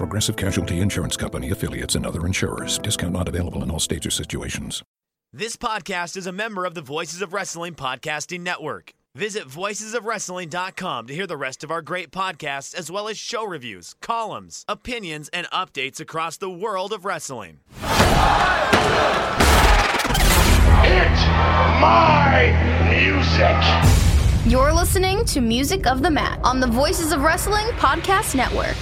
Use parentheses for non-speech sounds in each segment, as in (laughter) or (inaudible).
Progressive Casualty Insurance Company affiliates and other insurers. Discount not available in all states or situations. This podcast is a member of the Voices of Wrestling Podcasting Network. Visit voicesofwrestling.com to hear the rest of our great podcasts, as well as show reviews, columns, opinions, and updates across the world of wrestling. It's my music. You're listening to Music of the Mat on the Voices of Wrestling Podcast Network.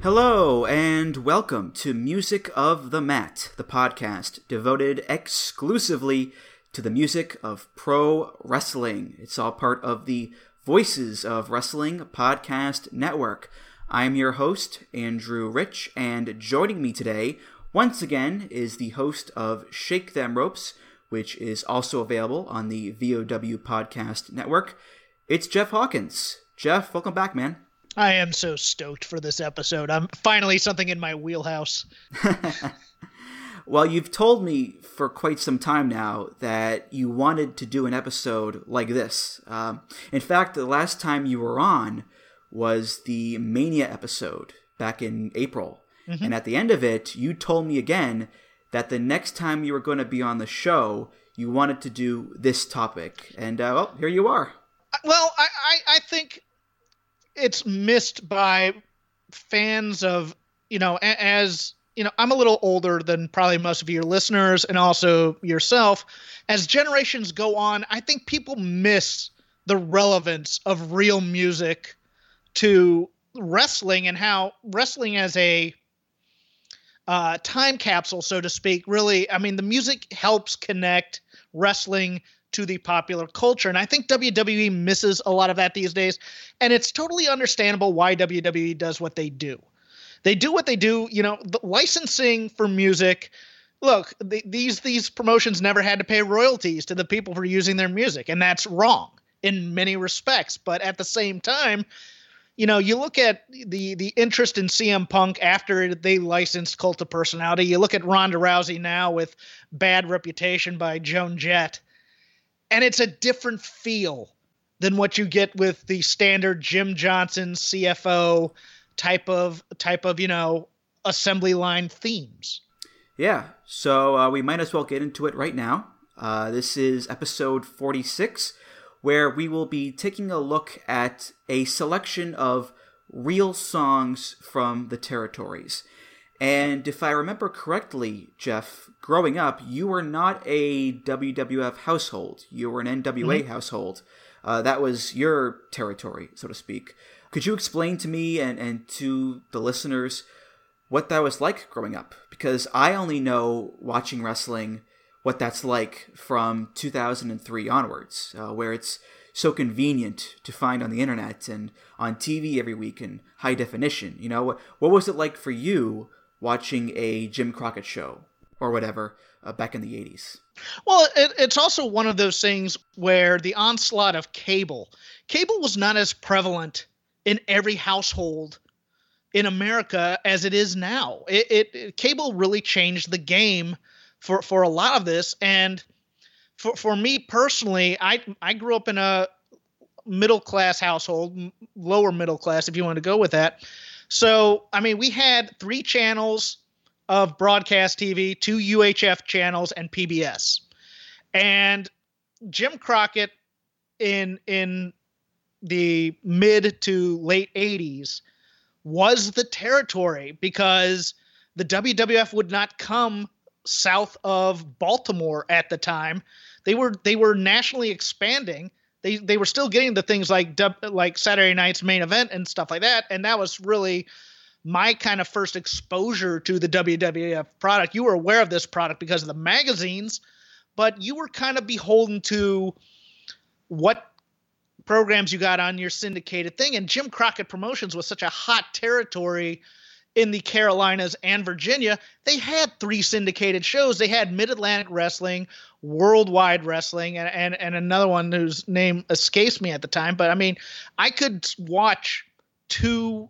Hello, and welcome to Music of the Mat, the podcast devoted exclusively to the music of pro wrestling. It's all part of the Voices of Wrestling Podcast Network. I'm your host, Andrew Rich, and joining me today, once again, is the host of Shake Them Ropes, which is also available on the VOW Podcast Network. It's Jeff Hawkins. Jeff, welcome back, man. I am so stoked for this episode. I'm finally something in my wheelhouse. (laughs) well, you've told me for quite some time now that you wanted to do an episode like this. Um, in fact, the last time you were on was the Mania episode back in April. Mm-hmm. And at the end of it, you told me again that the next time you were going to be on the show, you wanted to do this topic. And, uh, well, here you are. Well, I, I, I think it's missed by fans of you know as you know i'm a little older than probably most of your listeners and also yourself. As generations go on i think people miss the relevance of real music to wrestling and how wrestling as a uh, time capsule so to speak really i mean the music helps connect wrestling to the popular culture. And I think WWE misses a lot of that these days. And it's totally understandable why WWE does what they do. They do what they do, you know, the licensing for music. Look, the, these these promotions never had to pay royalties to the people for using their music, and that's wrong in many respects. But at the same time, you know, you look at the the interest in CM Punk after they licensed Cult of Personality. You look at Ronda Rousey now with Bad Reputation by Joan Jett and it's a different feel than what you get with the standard Jim Johnston CFO type of type of you know assembly line themes. Yeah, so uh, we might as well get into it right now. Uh, this is episode 46, where we will be taking a look at a selection of real songs from the territories. And if I remember correctly, Jeff, growing up, you were not a WWF household. You were an NWA mm-hmm. household. Uh, that was your territory, so to speak. Could you explain to me and, and to the listeners what that was like growing up? Because I only know watching wrestling what that's like from 2003 onwards, uh, where it's so convenient to find on the internet and on TV every week in high definition. You know, what, what was it like for you watching a Jim Crockett show or whatever uh, back in the 80s. Well, it, it's also one of those things where the onslaught of cable, cable was not as prevalent in every household in America as it is now. It, it, it cable really changed the game for for a lot of this and for for me personally, I I grew up in a middle class household, lower middle class if you want to go with that. So, I mean, we had three channels of broadcast TV, two UHF channels, and PBS. And Jim Crockett in in the mid to late 80s was the territory because the WWF would not come south of Baltimore at the time. They were they were nationally expanding they they were still getting the things like like Saturday night's main event and stuff like that, and that was really my kind of first exposure to the WWF product. You were aware of this product because of the magazines, but you were kind of beholden to what programs you got on your syndicated thing. And Jim Crockett Promotions was such a hot territory in the Carolinas and Virginia, they had three syndicated shows. They had Mid Atlantic Wrestling, Worldwide Wrestling, and, and, and another one whose name escapes me at the time. But I mean, I could watch two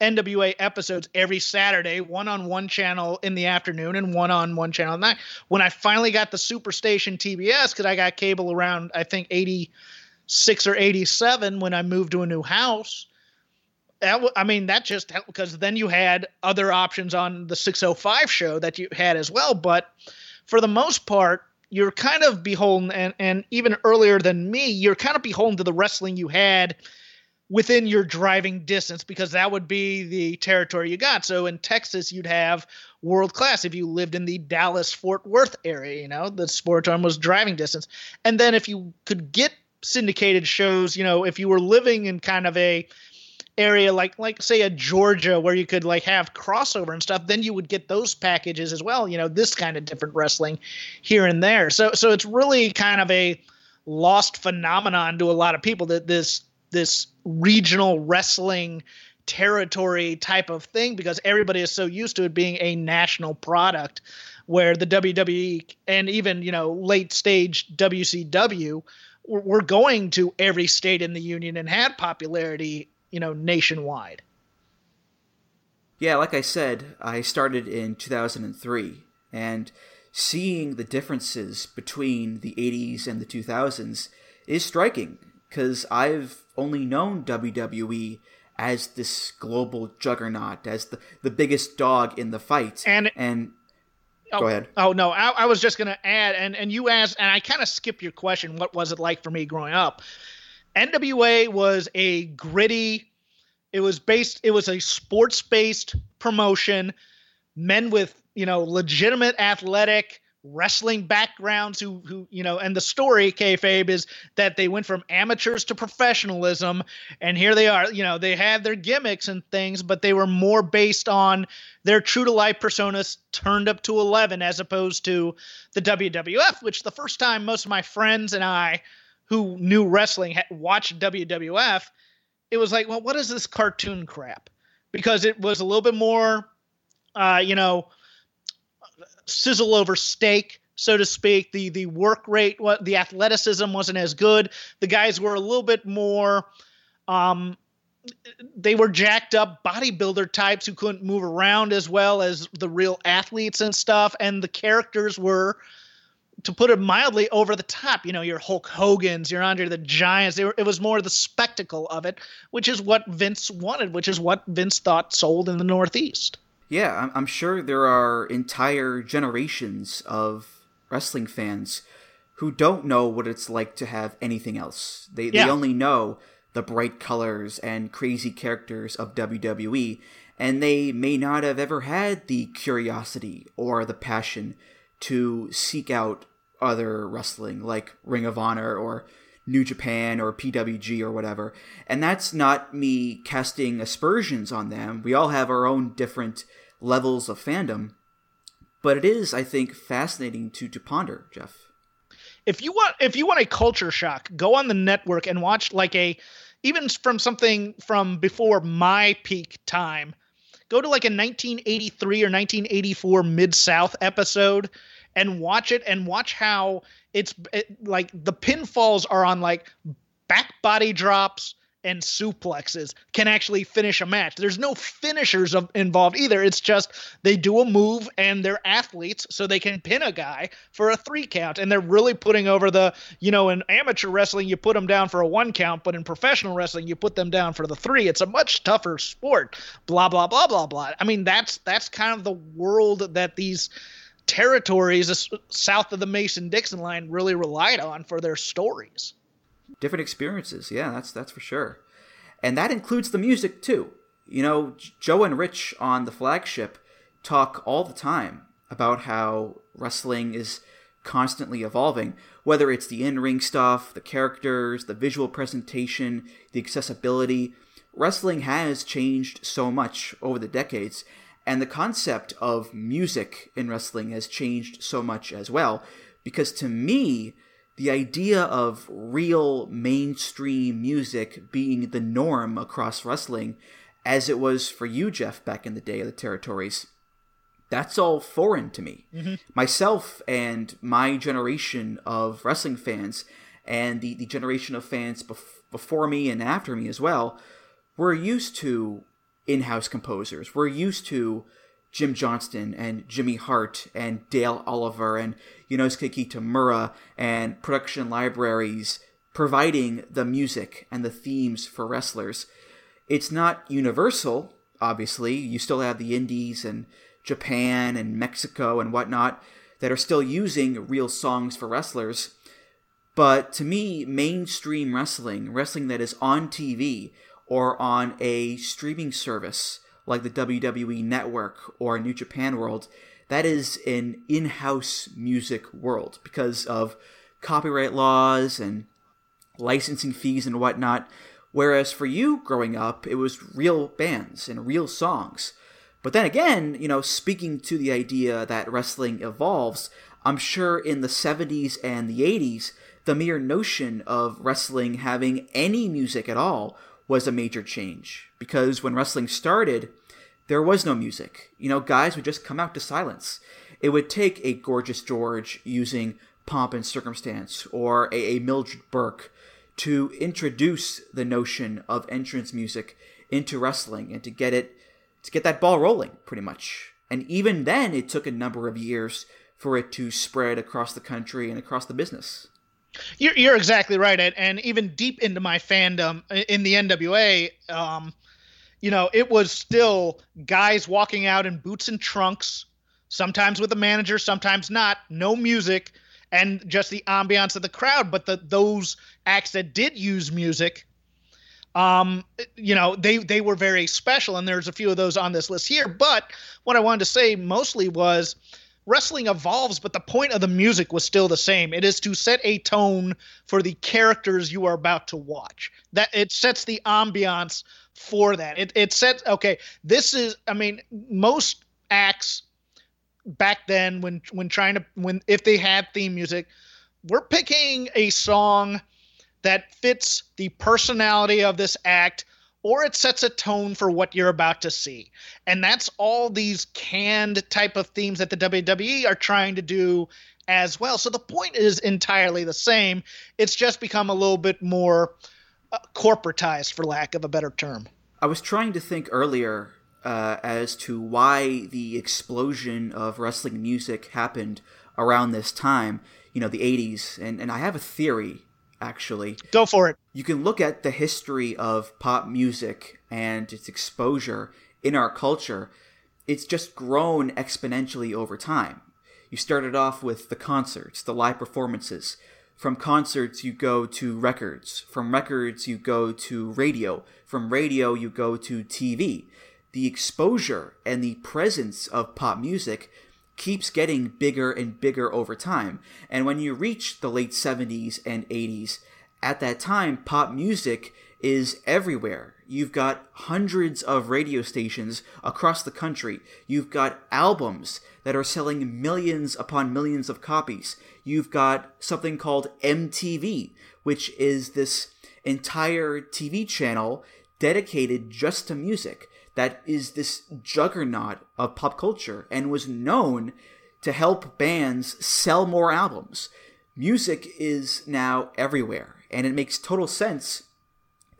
NWA episodes every Saturday, one on one channel in the afternoon and one on one channel at night. When I finally got the Superstation TBS, because I got cable around, I think, 86 or 87 when I moved to a new house that I mean that just because then you had other options on the 605 show that you had as well. But for the most part, you're kind of beholden, and and even earlier than me, you're kind of beholden to the wrestling you had within your driving distance because that would be the territory you got. So in Texas, you'd have world class if you lived in the Dallas Fort Worth area. You know, the sport arm was driving distance, and then if you could get syndicated shows, you know, if you were living in kind of a area like like say a Georgia where you could like have crossover and stuff, then you would get those packages as well. You know, this kind of different wrestling here and there. So so it's really kind of a lost phenomenon to a lot of people that this this regional wrestling territory type of thing because everybody is so used to it being a national product where the WWE and even you know late stage WCW were going to every state in the union and had popularity you know, nationwide. Yeah, like I said, I started in 2003, and seeing the differences between the 80s and the 2000s is striking because I've only known WWE as this global juggernaut, as the, the biggest dog in the fight. And, and oh, go ahead. Oh, no, I, I was just going to add, and, and you asked, and I kind of skipped your question, what was it like for me growing up? NWA was a gritty. It was based. It was a sports based promotion. Men with you know legitimate athletic wrestling backgrounds who who you know and the story kayfabe is that they went from amateurs to professionalism and here they are you know they had their gimmicks and things but they were more based on their true to life personas turned up to 11 as opposed to the WWF which the first time most of my friends and I who knew wrestling watched WWF, it was like, well, what is this cartoon crap? Because it was a little bit more, uh, you know, sizzle over steak, so to speak. The the work rate, what the athleticism wasn't as good. The guys were a little bit more. Um, they were jacked up bodybuilder types who couldn't move around as well as the real athletes and stuff, and the characters were to put it mildly, over the top. You know, your Hulk Hogan's, your Andre the Giants. Were, it was more the spectacle of it, which is what Vince wanted, which is what Vince thought sold in the Northeast. Yeah, I'm sure there are entire generations of wrestling fans who don't know what it's like to have anything else. They yeah. they only know the bright colors and crazy characters of WWE, and they may not have ever had the curiosity or the passion to seek out other wrestling like Ring of Honor or New Japan or PWG or whatever. And that's not me casting aspersions on them. We all have our own different levels of fandom. But it is, I think, fascinating to, to ponder, Jeff. If you want if you want a culture shock, go on the network and watch like a even from something from before my peak time. Go to like a 1983 or 1984 Mid South episode and watch it and watch how it's it, like the pinfalls are on like back body drops and suplexes can actually finish a match. There's no finishers of, involved either. It's just they do a move and they're athletes, so they can pin a guy for a three count. And they're really putting over the, you know, in amateur wrestling, you put them down for a one count, but in professional wrestling, you put them down for the three. It's a much tougher sport. Blah blah blah blah blah. I mean, that's that's kind of the world that these territories south of the Mason Dixon line really relied on for their stories. Different experiences, yeah, that's that's for sure. And that includes the music too. You know, Joe and Rich on the flagship talk all the time about how wrestling is constantly evolving, whether it's the in ring stuff, the characters, the visual presentation, the accessibility. Wrestling has changed so much over the decades, and the concept of music in wrestling has changed so much as well. Because to me, the idea of real mainstream music being the norm across wrestling as it was for you, Jeff, back in the day of the territories. That's all foreign to me. Mm-hmm. Myself and my generation of wrestling fans, and the, the generation of fans bef- before me and after me as well, we're used to in house composers. We're used to Jim Johnston and Jimmy Hart and Dale Oliver and Yonosuke Kitamura and production libraries providing the music and the themes for wrestlers. It's not universal, obviously. You still have the indies and Japan and Mexico and whatnot that are still using real songs for wrestlers. But to me, mainstream wrestling, wrestling that is on TV or on a streaming service like the WWE Network or New Japan World, that is an in house music world because of copyright laws and licensing fees and whatnot. Whereas for you growing up, it was real bands and real songs. But then again, you know, speaking to the idea that wrestling evolves, I'm sure in the 70s and the 80s, the mere notion of wrestling having any music at all was a major change. Because when wrestling started, there was no music. You know, guys would just come out to silence. It would take a Gorgeous George using pomp and circumstance or a, a Mildred Burke to introduce the notion of entrance music into wrestling and to get it to get that ball rolling pretty much. And even then it took a number of years for it to spread across the country and across the business. You're, you're exactly right, Ed. And even deep into my fandom in the NWA, um, you know, it was still guys walking out in boots and trunks, sometimes with a manager, sometimes not, no music, and just the ambiance of the crowd. But the those acts that did use music, um, you know, they they were very special, and there's a few of those on this list here. But what I wanted to say mostly was wrestling evolves, but the point of the music was still the same. It is to set a tone for the characters you are about to watch. That it sets the ambiance for that. It it sets okay. This is I mean most acts back then when when trying to when if they had theme music, we're picking a song that fits the personality of this act or it sets a tone for what you're about to see. And that's all these canned type of themes that the WWE are trying to do as well. So the point is entirely the same. It's just become a little bit more uh, corporatized, for lack of a better term. I was trying to think earlier uh, as to why the explosion of wrestling music happened around this time, you know, the 80s. And, and I have a theory actually. Go for it. You can look at the history of pop music and its exposure in our culture. It's just grown exponentially over time. You started off with the concerts, the live performances. From concerts, you go to records. From records, you go to radio. From radio, you go to TV. The exposure and the presence of pop music keeps getting bigger and bigger over time. And when you reach the late 70s and 80s, at that time, pop music is everywhere. You've got hundreds of radio stations across the country. You've got albums that are selling millions upon millions of copies. You've got something called MTV, which is this entire TV channel dedicated just to music that is this juggernaut of pop culture and was known to help bands sell more albums. Music is now everywhere, and it makes total sense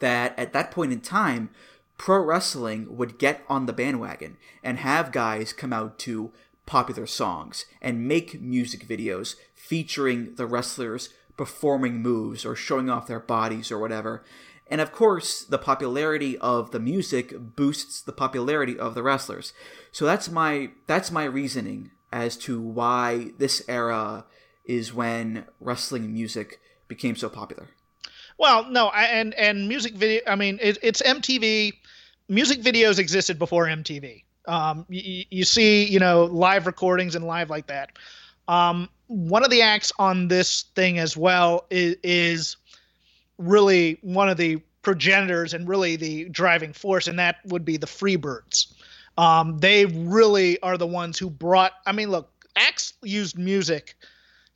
that at that point in time, pro wrestling would get on the bandwagon and have guys come out to popular songs and make music videos featuring the wrestlers performing moves or showing off their bodies or whatever. And of course, the popularity of the music boosts the popularity of the wrestlers. So that's my that's my reasoning as to why this era is when wrestling music became so popular. Well, no, I, and and music video. I mean, it, it's MTV. Music videos existed before MTV. Um, you, you see, you know, live recordings and live like that. Um, one of the acts on this thing as well is, is really one of the progenitors and really the driving force, and that would be the Freebirds. Um, they really are the ones who brought. I mean, look, acts used music,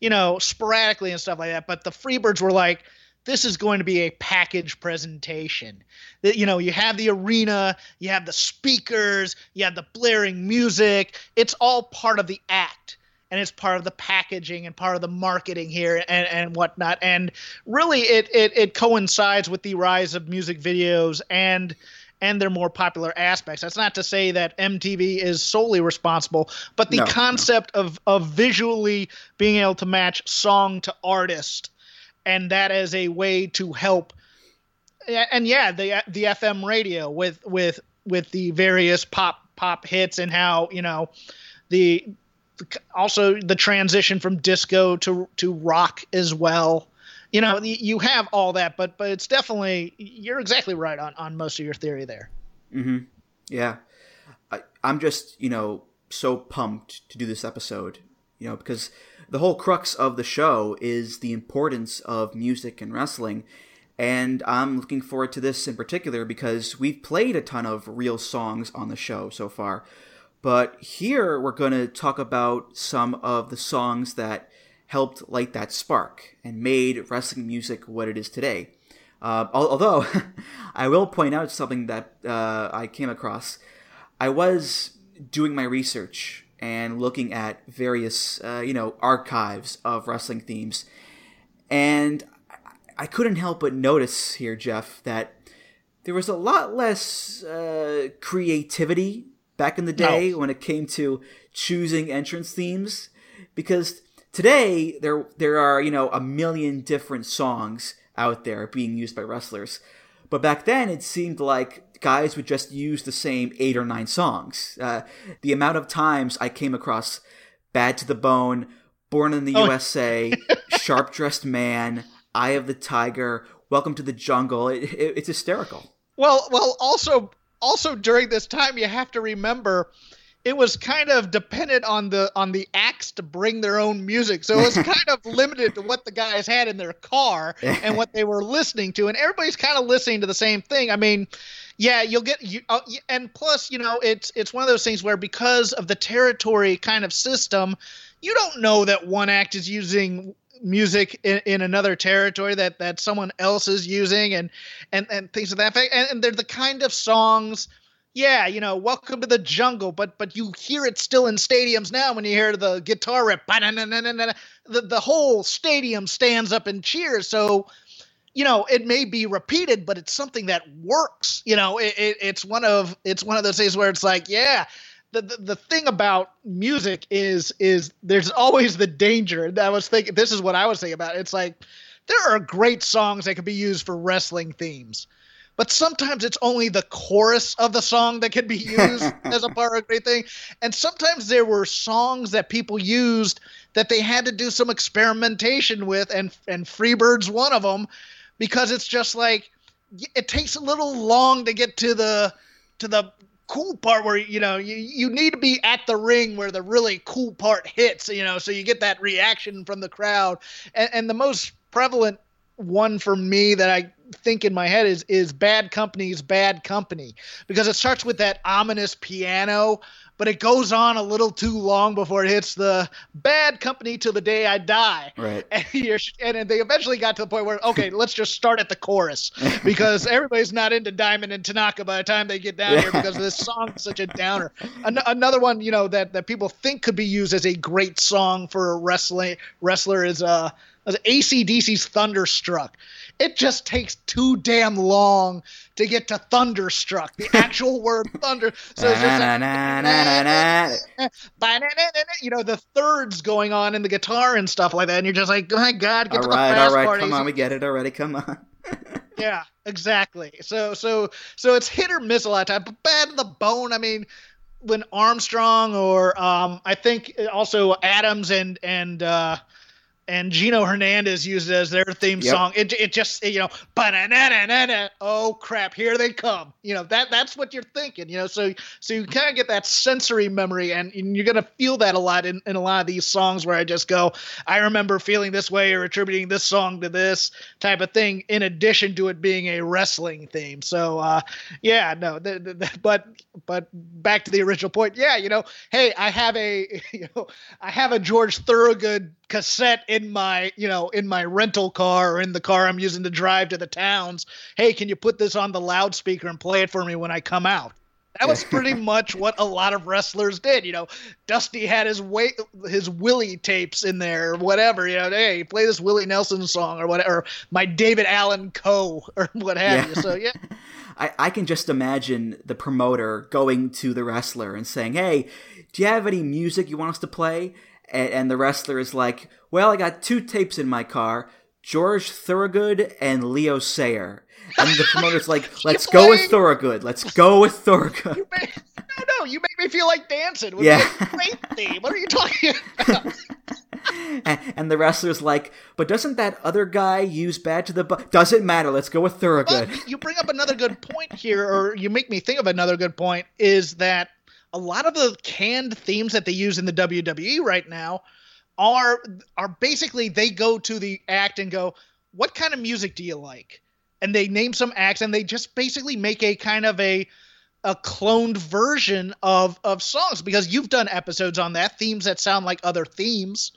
you know, sporadically and stuff like that, but the Freebirds were like this is going to be a package presentation. That you know, you have the arena, you have the speakers, you have the blaring music. It's all part of the act and it's part of the packaging and part of the marketing here and, and whatnot. And really, it, it it coincides with the rise of music videos and and their more popular aspects. That's not to say that MTV is solely responsible, but the no, concept no. of of visually being able to match song to artist, and that as a way to help. And yeah, the the FM radio with with with the various pop pop hits and how you know the also the transition from disco to to rock as well. You know, you have all that, but but it's definitely you're exactly right on on most of your theory there. Mm-hmm. Yeah, I, I'm just you know so pumped to do this episode. You know, because the whole crux of the show is the importance of music and wrestling. And I'm looking forward to this in particular because we've played a ton of real songs on the show so far. But here we're going to talk about some of the songs that helped light that spark and made wrestling music what it is today. Uh, although, (laughs) I will point out something that uh, I came across. I was doing my research and looking at various, uh, you know, archives of wrestling themes, and I couldn't help but notice here, Jeff, that there was a lot less uh, creativity back in the day when it came to choosing entrance themes because today there there are you know a million different songs out there being used by wrestlers. But back then it seemed like guys would just use the same eight or nine songs. Uh, the amount of times i came across bad to the bone born in the oh. usa (laughs) sharp dressed man eye of the tiger welcome to the jungle. It, it, it's hysterical. Well well also also during this time you have to remember it was kind of dependent on the on the acts to bring their own music. So it was (laughs) kind of limited to what the guys had in their car and what they were listening to. And everybody's kind of listening to the same thing. I mean yeah you'll get you uh, and plus you know it's it's one of those things where because of the territory kind of system you don't know that one act is using music in, in another territory that that someone else is using and and and things of that fact and, and they're the kind of songs yeah, you know, welcome to the jungle, but but you hear it still in stadiums now when you hear the guitar rip. The, the whole stadium stands up and cheers. So, you know, it may be repeated, but it's something that works. You know, it, it, it's one of it's one of those things where it's like, yeah, the, the, the thing about music is is there's always the danger. I was thinking this is what I was thinking about. It's like there are great songs that can be used for wrestling themes. But sometimes it's only the chorus of the song that can be (laughs) used as a part of a great thing. And sometimes there were songs that people used that they had to do some experimentation with, and and Freebird's one of them, because it's just like it takes a little long to get to the to the cool part where you know you, you need to be at the ring where the really cool part hits you know so you get that reaction from the crowd. And, and the most prevalent one for me that I think in my head is is Bad Company's Bad Company because it starts with that ominous piano but it goes on a little too long before it hits the bad company till the day I die. Right. (laughs) And, and they eventually got to the point where, (laughs) okay, let's just start at the chorus (laughs) because everybody's not into Diamond and Tanaka by the time they get down yeah. here because this song is such a downer. An- another one, you know, that, that people think could be used as a great song for a wrestling wrestler is uh, ACDC's Thunderstruck it just takes too damn long to get to thunderstruck. The (laughs) actual word thunder so it's just (laughs) you know the thirds going on in the guitar and stuff like that and you're just like oh my god get all to right, the fast all right come on we get it already come on. (laughs) Yeah exactly. So so so it's hit or miss a lot of time but bad to the bone. I mean when armstrong or um i think also adams and and uh and Gino Hernandez used it as their theme yep. song. It, it just you know, oh crap, here they come. You know that that's what you're thinking. You know, so so you kind of get that sensory memory, and, and you're gonna feel that a lot in, in a lot of these songs where I just go, I remember feeling this way or attributing this song to this type of thing. In addition to it being a wrestling theme, so uh, yeah, no, but but back to the original point. Yeah, you know, hey, I have a (laughs) you know I have a George Thorogood cassette in my, you know, in my rental car or in the car I'm using to drive to the towns. Hey, can you put this on the loudspeaker and play it for me when I come out? That was pretty (laughs) much what a lot of wrestlers did. You know, Dusty had his way, his Willie tapes in there, or whatever. You know, hey, play this Willie Nelson song or whatever, or my David Allan Coe or (laughs) what have yeah. you. So yeah. (laughs) I, I can just imagine the promoter going to the wrestler and saying, "Hey, do you have any music you want us to play?" And, and the wrestler is like, "Well, I got two tapes in my car: George Thorogood and Leo Sayer." And the promoter's like, (laughs) "Let's go with Thorogood. Let's go with Thorogood." You make, no, no, you make me feel like dancing. With yeah. Great theme. What are you talking about? (laughs) and, and, the wrestler's like, "But doesn't that other guy use bad to the bu-? Doesn't matter. Let's go with Thorogood." But you bring up another good point here, or you make me think of another good point. Is that a lot of the canned themes that they use in the WWE right now are are basically they go to the act and go, "What kind of music do you like?" and they name some acts and they just basically make a kind of a a cloned version of of songs because you've done episodes on that themes that sound like other themes.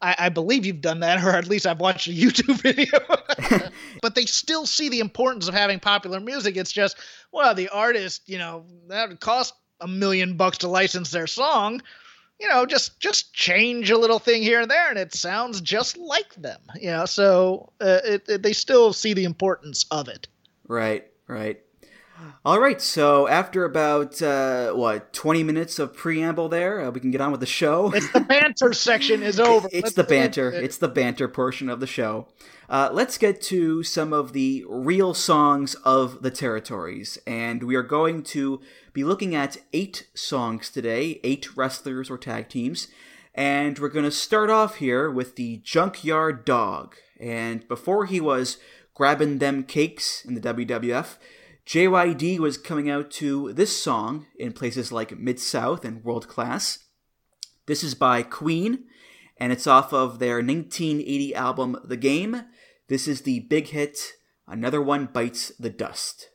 I, I believe you've done that, (laughs) or at least I've watched a YouTube (laughs) video. (laughs) but they still see the importance of having popular music. It's just, well, the artist, you know, that would cost a million bucks to license their song you know, just just change a little thing here and there, and it sounds just like them. You know, so uh, it, it, they still see the importance of it. Right, right. All right, so after about uh, what twenty minutes of preamble, there uh, we can get on with the show. It's the banter section is (laughs) over. It's Let's the banter. It. It's the banter portion of the show. Uh, let's get to some of the real songs of the territories, and we are going to be looking at eight songs today, eight wrestlers or tag teams, and we're going to start off here with the Junkyard Dog. And before he was grabbing them cakes in the WWF. JYD was coming out to this song in places like Mid South and World Class. This is by Queen, and it's off of their 1980 album The Game. This is the big hit, Another One Bites the Dust.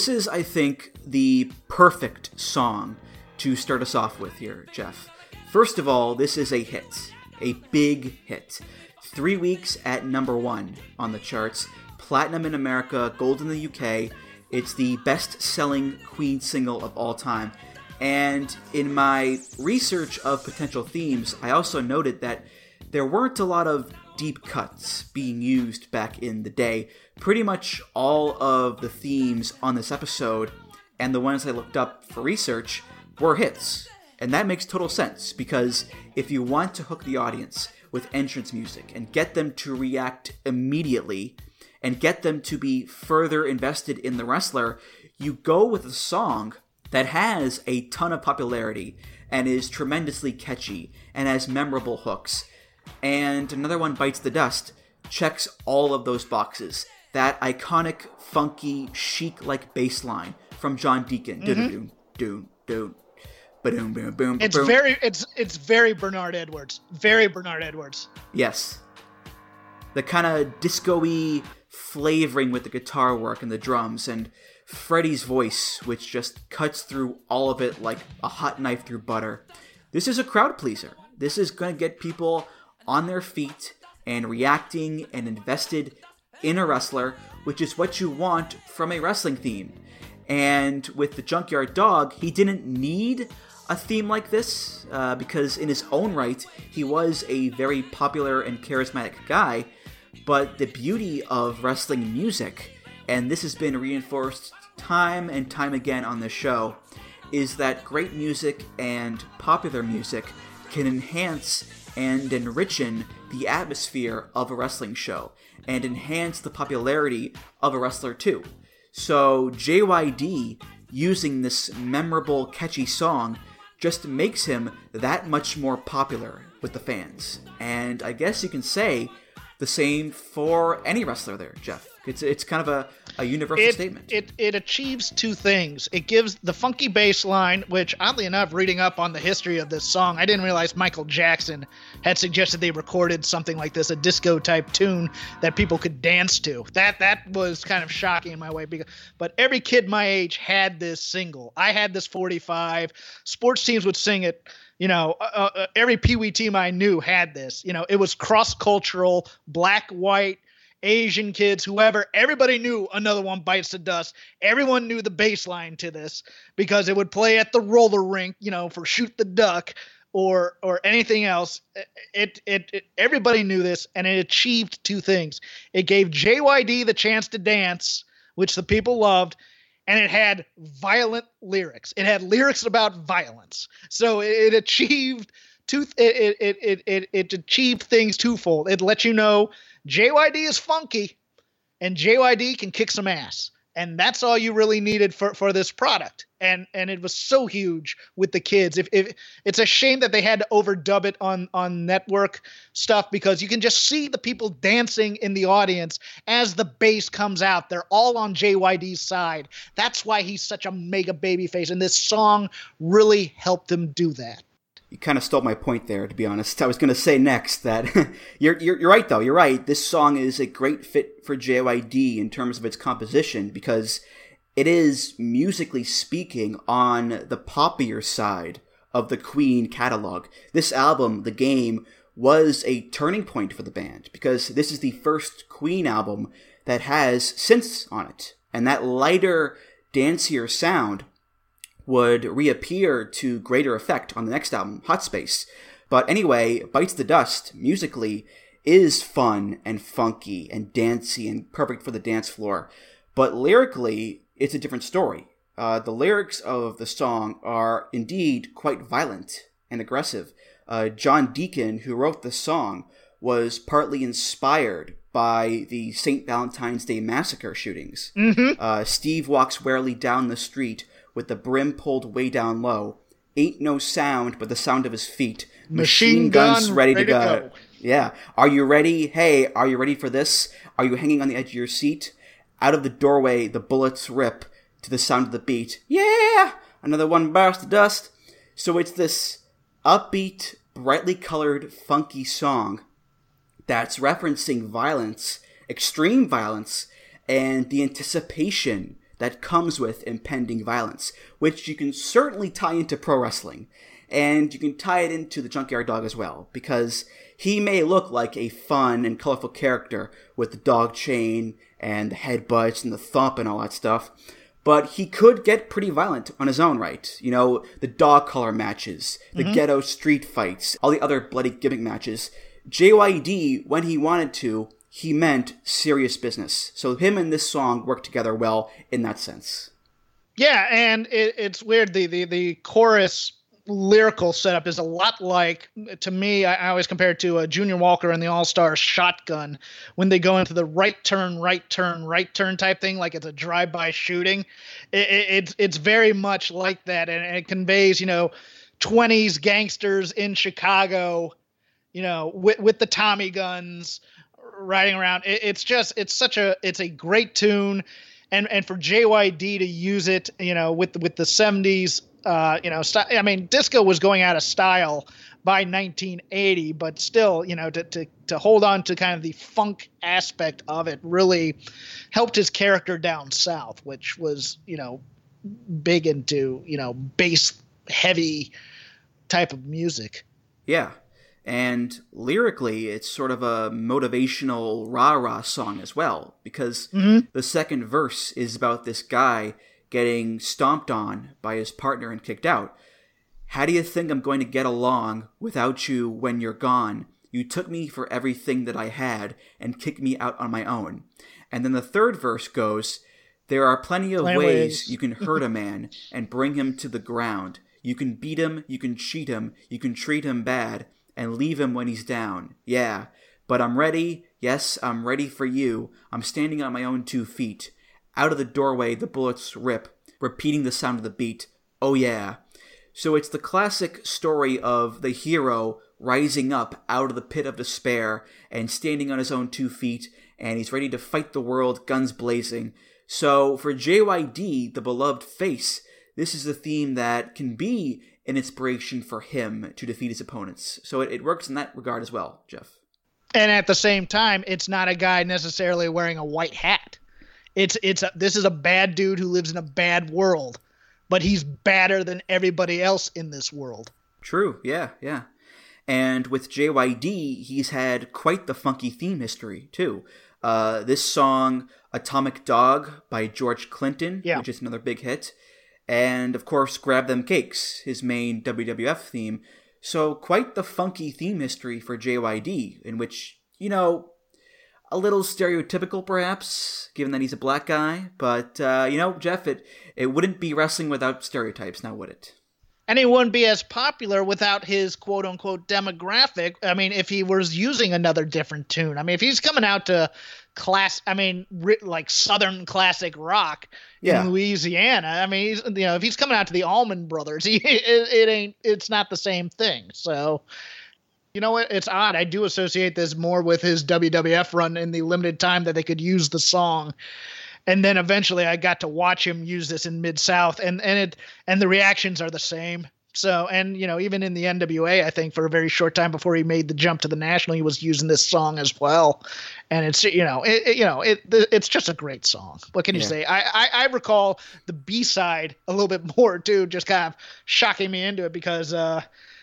This is, I think, the perfect song to start us off with here, Jeff. First of all, this is a hit, a big hit. Three weeks at number one on the charts, platinum in America, gold in the UK. It's the best selling Queen single of all time. And in my research of potential themes, I also noted that there weren't a lot of deep cuts being used back in the day. Pretty much all of the themes on this episode and the ones I looked up for research were hits. And that makes total sense because if you want to hook the audience with entrance music and get them to react immediately and get them to be further invested in the wrestler, you go with a song that has a ton of popularity and is tremendously catchy and has memorable hooks and another one bites the dust checks all of those boxes. That iconic, funky, chic-like bass line from John Deacon. Mm-hmm. Doom, doom, boom, boom, boom. It's very, it's it's very Bernard Edwards. Very Bernard Edwards. Yes. The kind of disco-y flavoring with the guitar work and the drums, and Freddie's voice, which just cuts through all of it like a hot knife through butter. This is a crowd pleaser. This is going to get people on their feet and reacting and invested in a wrestler, which is what you want from a wrestling theme. And with the Junkyard Dog, he didn't need a theme like this uh, because, in his own right, he was a very popular and charismatic guy. But the beauty of wrestling music, and this has been reinforced time and time again on this show, is that great music and popular music can enhance and enrichen the atmosphere of a wrestling show and enhance the popularity of a wrestler too. So JYD using this memorable, catchy song just makes him that much more popular with the fans. And I guess you can say the same for any wrestler there, Jeff. It's it's kind of a, a universal it, statement. It it achieves two things. It gives the funky bass line, which oddly enough, reading up on the history of this song, I didn't realize Michael Jackson had suggested they recorded something like this, a disco type tune that people could dance to. That that was kind of shocking in my way because but every kid my age had this single. I had this 45. Sports teams would sing it you know, uh, uh, every Pee Wee team I knew had this. You know, it was cross cultural, black, white, Asian kids, whoever, everybody knew another one bites the dust. Everyone knew the bassline to this because it would play at the roller rink, you know, for shoot the duck or or anything else. It, it, it everybody knew this and it achieved two things. It gave JYD the chance to dance, which the people loved, and it had violent lyrics. It had lyrics about violence. So it, it achieved two it, it, it, it, it achieved things twofold. It let you know JYD is funky, and JYD can kick some ass. And that's all you really needed for, for this product. And and it was so huge with the kids. If, if it's a shame that they had to overdub it on on network stuff because you can just see the people dancing in the audience as the bass comes out. They're all on JYD's side. That's why he's such a mega baby face. And this song really helped him do that you kind of stole my point there, to be honest. I was going to say next that (laughs) you're, you're, you're right, though. You're right. This song is a great fit for JYD in terms of its composition because it is, musically speaking, on the poppier side of the Queen catalog. This album, The Game, was a turning point for the band because this is the first Queen album that has synths on it. And that lighter, dancier sound would reappear to greater effect on the next album, Hot Space. But anyway, Bites the Dust, musically, is fun and funky and dancey and perfect for the dance floor. But lyrically, it's a different story. Uh, the lyrics of the song are indeed quite violent and aggressive. Uh, John Deacon, who wrote the song, was partly inspired by the St. Valentine's Day Massacre shootings. Mm-hmm. Uh, Steve walks warily down the street with the brim pulled way down low. Ain't no sound but the sound of his feet. Machine, Machine guns gun, ready, ready, to, go. to go. Yeah. Are you ready? Hey, are you ready for this? Are you hanging on the edge of your seat? Out of the doorway, the bullets rip to the sound of the beat. Yeah! Another one burst to dust. So it's this upbeat, brightly colored, funky song that's referencing violence, extreme violence, and the anticipation that comes with impending violence, which you can certainly tie into pro wrestling. And you can tie it into the Junkyard Dog as well, because he may look like a fun and colorful character with the dog chain and the headbutts and the thump and all that stuff, but he could get pretty violent on his own right. You know, the dog collar matches, the mm-hmm. ghetto street fights, all the other bloody gimmick matches. JYD, when he wanted to, he meant serious business. So him and this song work together well in that sense. Yeah, and it, it's weird. The, the the chorus lyrical setup is a lot like to me. I, I always compare it to a Junior Walker and the All Star Shotgun when they go into the right turn, right turn, right turn type thing, like it's a drive by shooting. It, it, it's it's very much like that, and it conveys you know. 20s gangsters in Chicago, you know, with with the Tommy guns, riding around. It, it's just it's such a it's a great tune, and and for JYD to use it, you know, with with the '70s, uh, you know, st- I mean, disco was going out of style by 1980, but still, you know, to, to to hold on to kind of the funk aspect of it really helped his character down south, which was you know big into you know bass heavy type of music. Yeah, and lyrically, it's sort of a motivational rah rah song as well, because mm-hmm. the second verse is about this guy getting stomped on by his partner and kicked out. How do you think I'm going to get along without you when you're gone? You took me for everything that I had and kicked me out on my own. And then the third verse goes, There are plenty of Plenty ways, ways. you can hurt a (laughs) man and bring him to the ground. You can beat him, you can cheat him, you can treat him bad and leave him when he's down. Yeah, but I'm ready. Yes, I'm ready for you. I'm standing on my own two feet. Out of the doorway, the bullets rip, repeating the sound of the beat. Oh, yeah. So it's the classic story of the hero rising up out of the pit of despair and standing on his own two feet, and he's ready to fight the world, guns blazing. So for JYD, the beloved face, this is a theme that can be an inspiration for him to defeat his opponents. So it, it works in that regard as well, Jeff. and at the same time, it's not a guy necessarily wearing a white hat. It's it's a, this is a bad dude who lives in a bad world, but he's badder than everybody else in this world. True, yeah, yeah. And with JYD, he's had quite the funky theme history, too. Uh, this song, Atomic Dog by George Clinton, Yeah. which is another big hit. And of course, Grab Them Cakes, his main WWF theme. So, quite the funky theme history for JYD, in which, you know, a little stereotypical perhaps, given that he's a black guy. But, uh, you know, Jeff, it, it wouldn't be wrestling without stereotypes, now would it? And he wouldn't be as popular without his quote unquote demographic. I mean, if he was using another different tune. I mean, if he's coming out to class, I mean, like Southern classic rock Yeah. in Louisiana. I mean, he's, you know, if he's coming out to the Allman Brothers, (laughs) he, it, it ain't, it's not the same thing. So, you know what? It's odd. I do associate this more with his WWF run in the limited time that they could use the song. And then eventually I got to watch him use this in Mid South and, and it and the reactions are the same. So and you know, even in the NWA, I think for a very short time before he made the jump to the national, he was using this song as well. And it's you know, it, it- you know, it it's just a great song. What can you Yeah. say? I, I I recall the B side a little bit (laughs) more too, just kind of shocking me into it because uh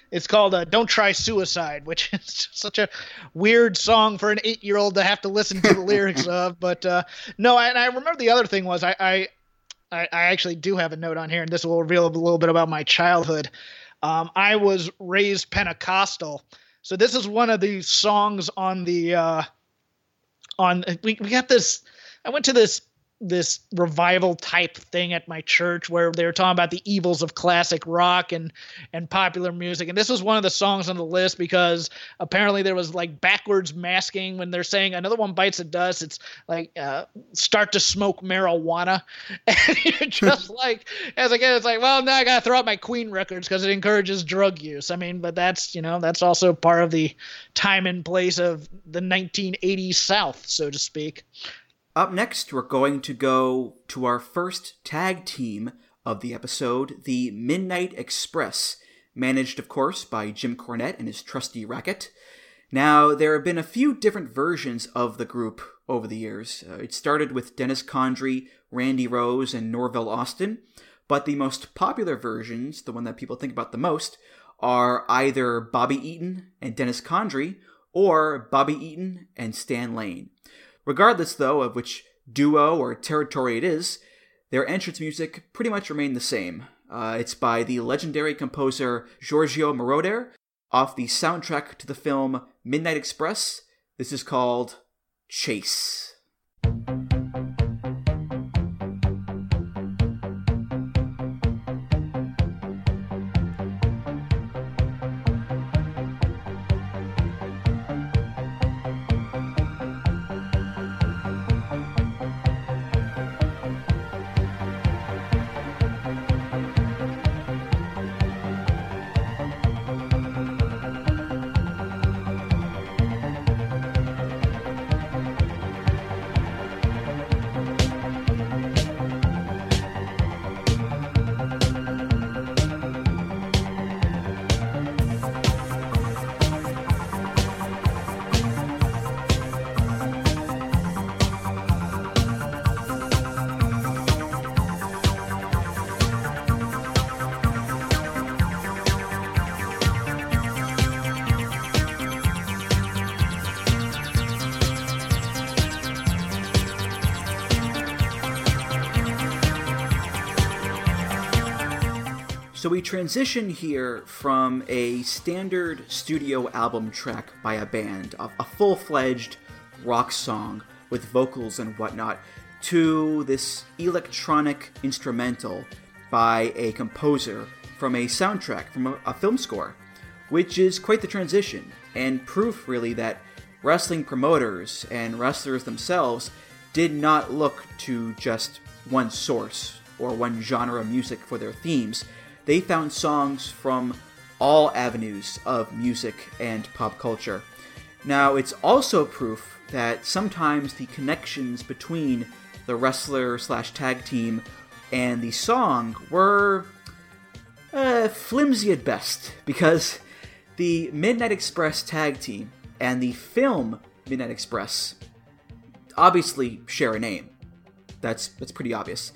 it's called uh, "Don't Try Suicide," which (laughs) is such a weird song for an eight-year-old to have to listen to the (laughs) lyrics of. But uh, no, and I remember the other thing was I, I, I I actually do have a note on here, and this will reveal a little bit about my childhood. Um, I was raised Pentecostal, so this is one of the songs on the uh, on we we got this. I went to this this revival type thing at my church where they were talking about the evils of classic rock and and popular music. And this was one of the songs on the list because apparently there was like backwards masking when they're saying another one bites the dust. It's like uh, start to smoke marijuana. (laughs) And you're just (laughs) like as a kid it's like well now i gotta throw out my queen records because it encourages drug use. I mean but that's you know that's also part of the time and place of the 1980s south so to speak Up next, we're going to go to our first tag team of the episode, the Midnight Express, managed, of course, by Jim Cornette and his trusty racket. Now, there have been a few different versions of the group over the years. Uh, it started with Dennis Condrey, Randy Rose, and Norville Austin, but the most popular versions, the one that people think about the most, are either Bobby Eaton and Dennis Condrey, or Bobby Eaton and Stan Lane. Regardless, though, of which duo or territory it is, their entrance music pretty much remained the same. Uh, it's by the legendary composer Giorgio Moroder off the soundtrack to the film Midnight Express. This is called Chase. Transition here from a standard studio album track by a band, a, a full fledged rock song with vocals and whatnot, to this electronic instrumental by a composer from a soundtrack, from a, a film score, which is quite the transition and proof, really, that wrestling promoters and wrestlers themselves did not look to just one source or one genre of music for their themes. They found songs from all avenues of music and pop culture. Now, it's also proof that sometimes the connections between the wrestler slash tag team and the song were uh, flimsy at best, because the Midnight Express tag team and the film Midnight Express obviously share a name. That's that's pretty obvious.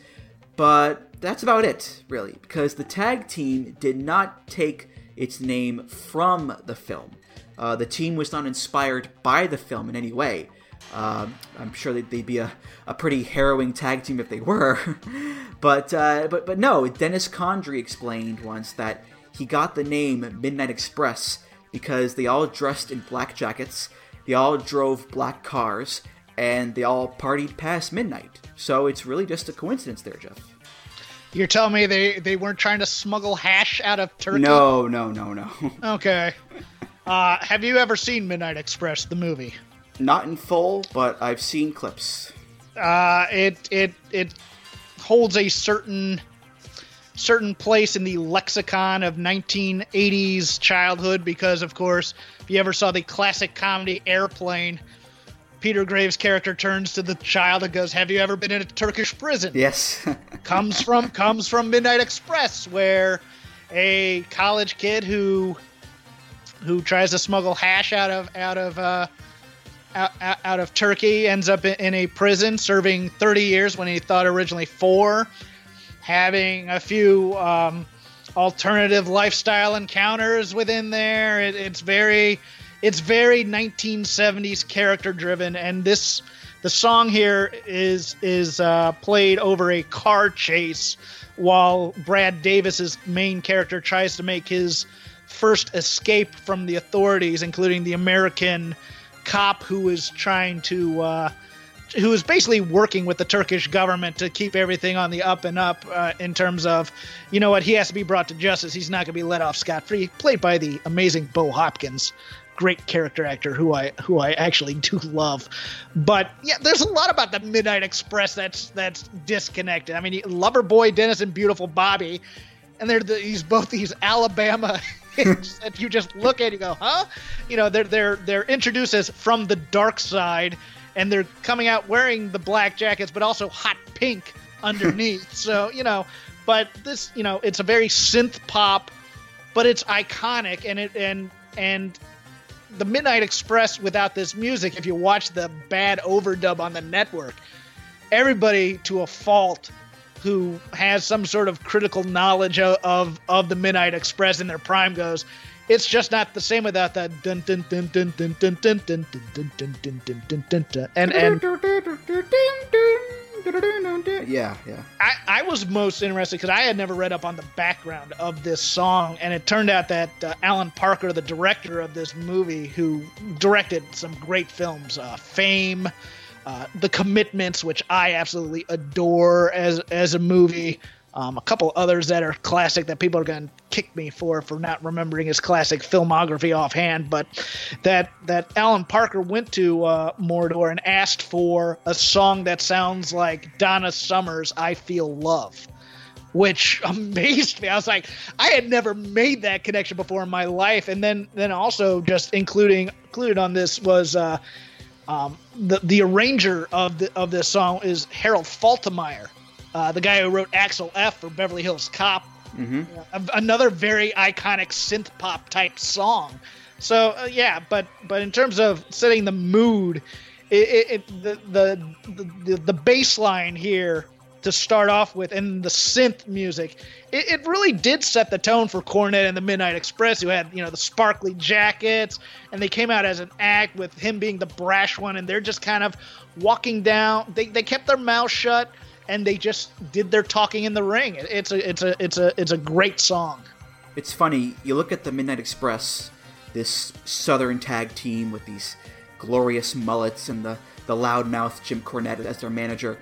But that's about it, really, because the tag team did not take its name from the film. Uh, the team was not inspired by the film in any way. Uh, I'm sure they'd, they'd be a, a pretty harrowing tag team if they were. (laughs) but, uh, but, but no, Dennis Condrey explained once that he got the name Midnight Express because they all dressed in black jackets, they all drove black cars, and they all partied past midnight. So it's really just a coincidence there, Jeff. You're telling me they, they weren't trying to smuggle hash out of Turkey? No, no, no, no. (laughs) okay. Uh, have you ever seen Midnight Express, the movie? Not in full, but I've seen clips. Uh, it it it holds a certain certain place in the lexicon of 1980s childhood because, of course, if you ever saw the classic comedy Airplane, Peter Graves' character turns to the child and goes, "Have you ever been in a Turkish prison?" Yes. (laughs) comes from comes from Midnight Express, where a college kid who who tries to smuggle hash out of out of uh, out, out of Turkey ends up in a prison serving 30 years when he thought originally four, having a few um, alternative lifestyle encounters within there. It, it's very it's very 1970s character driven, and this the song here is is uh, played over a car chase while Brad Davis's main character tries to make his first escape from the authorities, including the American cop who is trying to. Uh, who is basically working with the Turkish government to keep everything on the up and up uh, in terms of, you know what, he has to be brought to justice. He's not going to be let off scot free. Played by the amazing Bo Hopkins, great character actor who I who I actually do love. But yeah, there's a lot about the Midnight Express that's that's disconnected. I mean, Lover Boy Dennis and Beautiful Bobby, and they're the, these both these Alabama (laughs) that you just look at, you go, huh? You know, they're they're they're introduced as from the dark side, and they're coming out wearing the black jackets, but also hot pink (laughs) underneath. so you know, but this, you know, it's a very synth pop, but it's iconic, and it and and the Midnight Express without this music. If you watch the bad overdub on the network, everybody to a fault who has some sort of critical knowledge of, of, of the Midnight Express in their prime goes, it's just not the same without that dun dun dun dun dun dun dun dun dun dun dun dun dun dun dun yeah, yeah. I, I was most interested because I had never read up on the background of this song, and it turned out that uh, Alan Parker, the director of this movie, who directed some great films, uh, Fame, uh, The Commitments, which I absolutely adore as as a movie. Um, a couple others that are classic that people are going to kick me for for not remembering his classic filmography offhand, but that that Alan Parker went to uh, Moroder and asked for a song that sounds like Donna Summer's "I Feel Love." Which (laughs) amazed me. I was like, I had never made that connection before in my life, and then, then also just including included on this was uh, um, the the arranger of the of this song is Harold Faltermeyer, uh, the guy who wrote Axel F for Beverly Hills Cop. Mm-hmm. another very iconic synth pop type song. So uh, yeah, but but in terms of setting the mood, it, it, it the, the the the bass line here to start off with and the synth music it, it, really did set the tone for Cornette and the midnight express who had you know the sparkly jackets and they came out as an act with him being the brash one and they're just kind of walking down they, they kept their mouth shut and they just did their talking in the ring. It's a it's a it's a it's a great song. It's funny. You look at the Midnight Express, this Southern tag team with these glorious mullets and the the loudmouth Jim Cornette as their manager.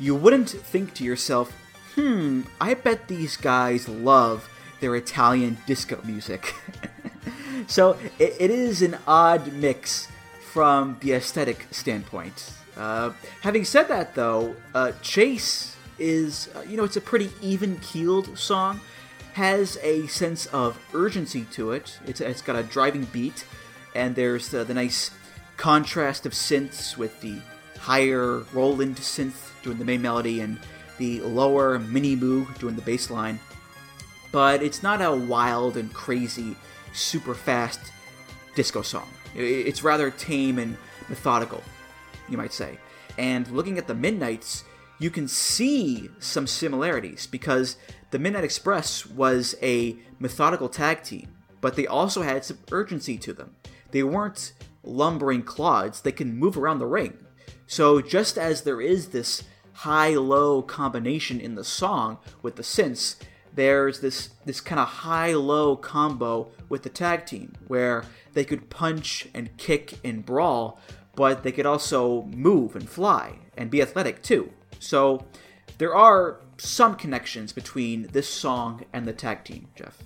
You wouldn't think to yourself, hmm, I bet these guys love their Italian disco music. (laughs) so it, it is an odd mix from the aesthetic standpoint. Uh, having said that, though, uh, Chase is, uh, you know, it's a pretty even keeled song, has a sense of urgency to it. It's, it's got a driving beat, and there's the, the nice contrast of synths with the higher Roland synth doing the main melody and the lower mini moog doing the bass line. But it's not a wild and crazy, super fast disco song. It's rather tame and methodical, you might say. And looking at the Midnights, you can see some similarities because the Midnight Express was a methodical tag team, but they also had some urgency to them. They weren't lumbering clods, they can move around the ring. So just as there is this high-low combination in the song with the synths, there's this this kind of high-low combo with the tag team where they could punch and kick and brawl, but they could also move and fly and be athletic too. So there are some connections between this song and the tag team, Jeff.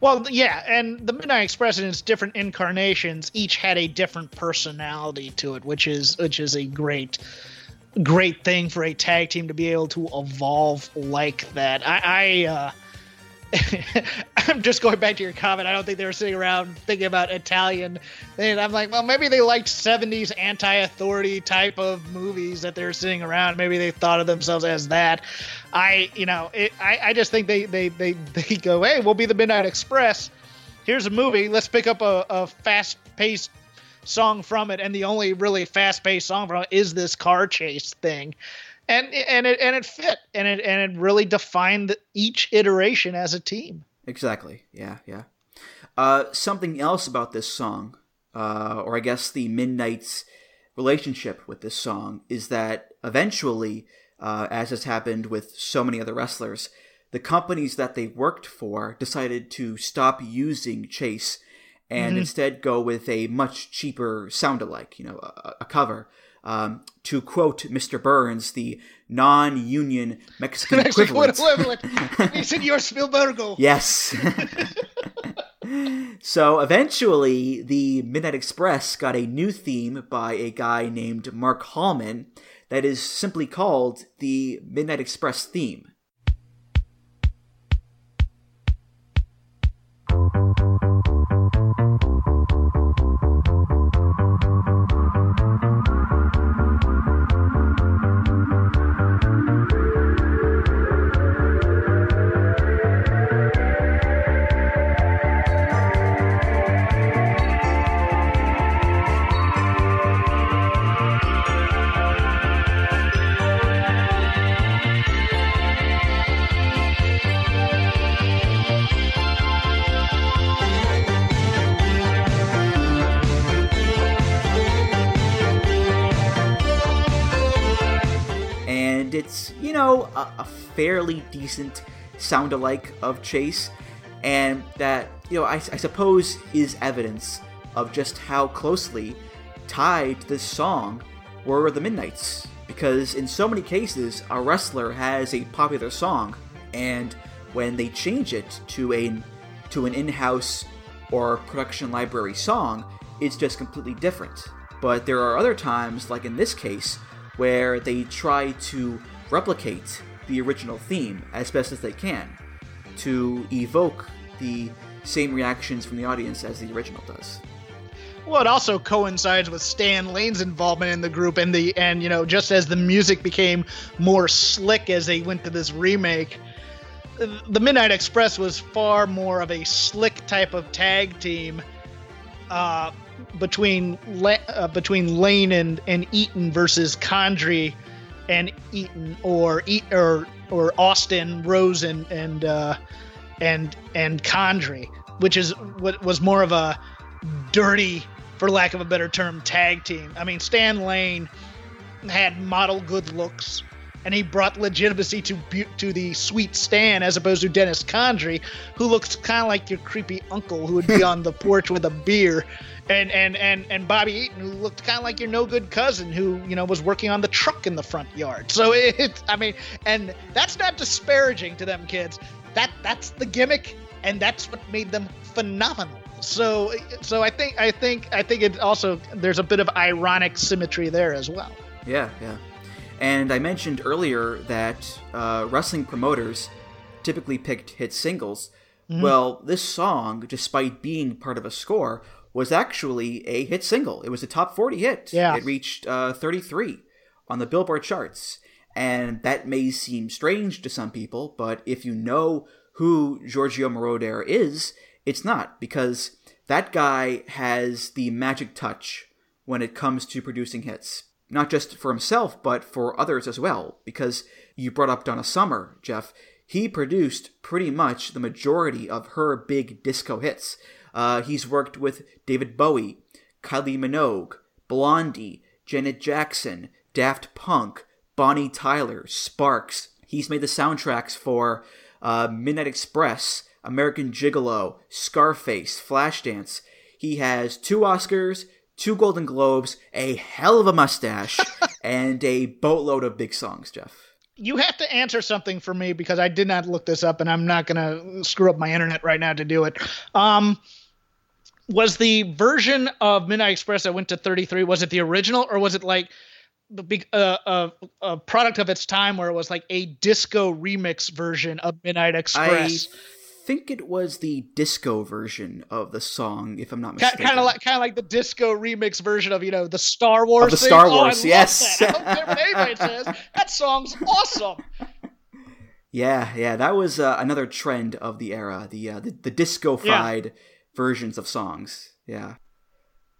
Well, yeah, and the Midnight Express in its different incarnations each had a different personality to it, which is which is a great great thing for a tag team to be able to evolve like that. I, I uh, (laughs) I'm just going back to your comment. I don't think they were sitting around thinking about Italian. And I'm like, well, maybe they liked 70s anti-authority type of movies that they're sitting around. Maybe they thought of themselves as that. I, you know, it, I, I just think they, they, they, (laughs) they go, hey, we'll be the Midnight Express. Here's a movie. Let's pick up a, a fast-paced song from it, and the only really fast-paced song from it is this car chase thing and and it and it fit and it and it really defined each iteration as a team. Exactly. Yeah. Yeah. Uh, something else about this song, uh, or I guess the Midnight's relationship with this song, is that eventually, uh, as has happened with so many other wrestlers, the companies that they worked for decided to stop using Chase and mm-hmm. instead go with a much cheaper sound alike, you know, a, a cover. Um, to quote Mr. Burns, the non-union Mexican (laughs) equivalent. he said, "You're Spielbergo." Yes. (laughs) so eventually, the Midnight Express got a new theme by a guy named Mark Hallman that is simply called the Midnight Express theme. Fairly decent sound alike of Chase, and that, you know, I, I suppose is evidence of just how closely tied to this song were the Midnights. Because in so many cases, a wrestler has a popular song, and when they change it to a to an in-house or production library song, it's just completely different. But there are other times, like in this case, where they try to replicate the original theme as best as they can to evoke the same reactions from the audience as the original does. Well, it also coincides with Stan Lane's involvement in the group, and the and you know just as the music became more slick as they went to this remake, the Midnight Express was far more of a slick type of tag team uh, between uh, between Lane and and Eaton versus Condrey and Eaton or or or Austin Rose and and uh, and and Condrey, which is what was more of a dirty, for lack of a better term, tag team. I mean, Stan Lane had model good looks. And he brought legitimacy to to the sweet Stan as opposed to Dennis Condrey, who looks kind of like your creepy uncle who would be (laughs) on the porch with a beer, and and and and Bobby Eaton who looked kind of like your no good cousin who you know was working on the truck in the front yard. So (laughs) it, I mean, and that's not disparaging to them kids. That that's the gimmick, and that's what made them phenomenal. So so I think I think I think it also there's a bit of ironic symmetry there as well. Yeah, yeah. And I mentioned earlier that uh, wrestling promoters typically picked hit singles. Mm-hmm. Well, this song, despite being part of a score, was actually a hit single. It was a top 40 hit. Yeah. It reached uh, 33 on the Billboard charts. And that may seem strange to some people, but if you know who Giorgio Moroder is, it's not, because that guy has the magic touch when it comes to producing hits not just for himself, but for others as well. Because you brought up Donna Summer, Jeff. He produced pretty much the majority of her big disco hits. Uh, he's worked with David Bowie, Kylie Minogue, Blondie, Janet Jackson, Daft Punk, Bonnie Tyler, Sparks. He's made the soundtracks for uh, Midnight Express, American Gigolo, Scarface, Flashdance. He has two Oscars, two Golden Globes, a hell of a mustache, (laughs) and a boatload of big songs, Jeff. You have to answer something for me because I did not look this up and I'm not going to screw up my internet right now to do it. Um, was the version of Midnight Express that went to 33 was it the original or was it like the big uh, uh, a product of its time where it was like a disco remix version of Midnight Express? I think it was the disco version of the song, if I'm not mistaken. Kind of like, kind of like the disco remix version of you know the Star Wars. Of the thing. Star oh, Wars, yes. That. (laughs) says that song's awesome. Yeah, yeah, that was uh, another trend of the era. The uh, the, the disco-fied yeah. versions of songs. Yeah.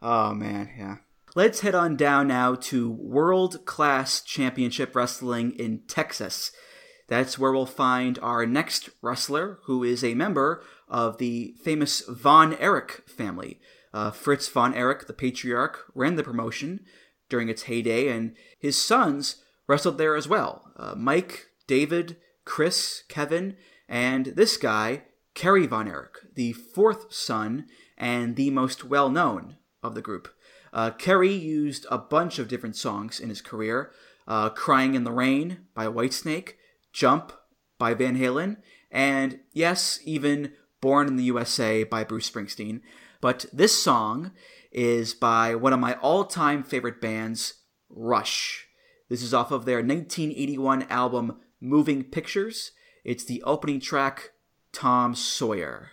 Oh man, yeah. Let's head on down now to World Class Championship Wrestling in Texas. That's where we'll find our next wrestler, who is a member of the famous Von Erich family. Uh, Fritz Von Erich, the patriarch, ran the promotion during its heyday, and his sons wrestled there as well. Uh, Mike, David, Chris, Kevin, and this guy, Kerry Von Erich, the fourth son and the most well known of the group. Uh, Kerry used a bunch of different songs in his career. Uh, Crying in the Rain by Whitesnake, Jump by Van Halen, and yes, even Born in the USA by Bruce Springsteen. But this song is by one of my all time favorite bands, Rush. This is off of their 1981 album Moving Pictures. It's the opening track, Tom Sawyer.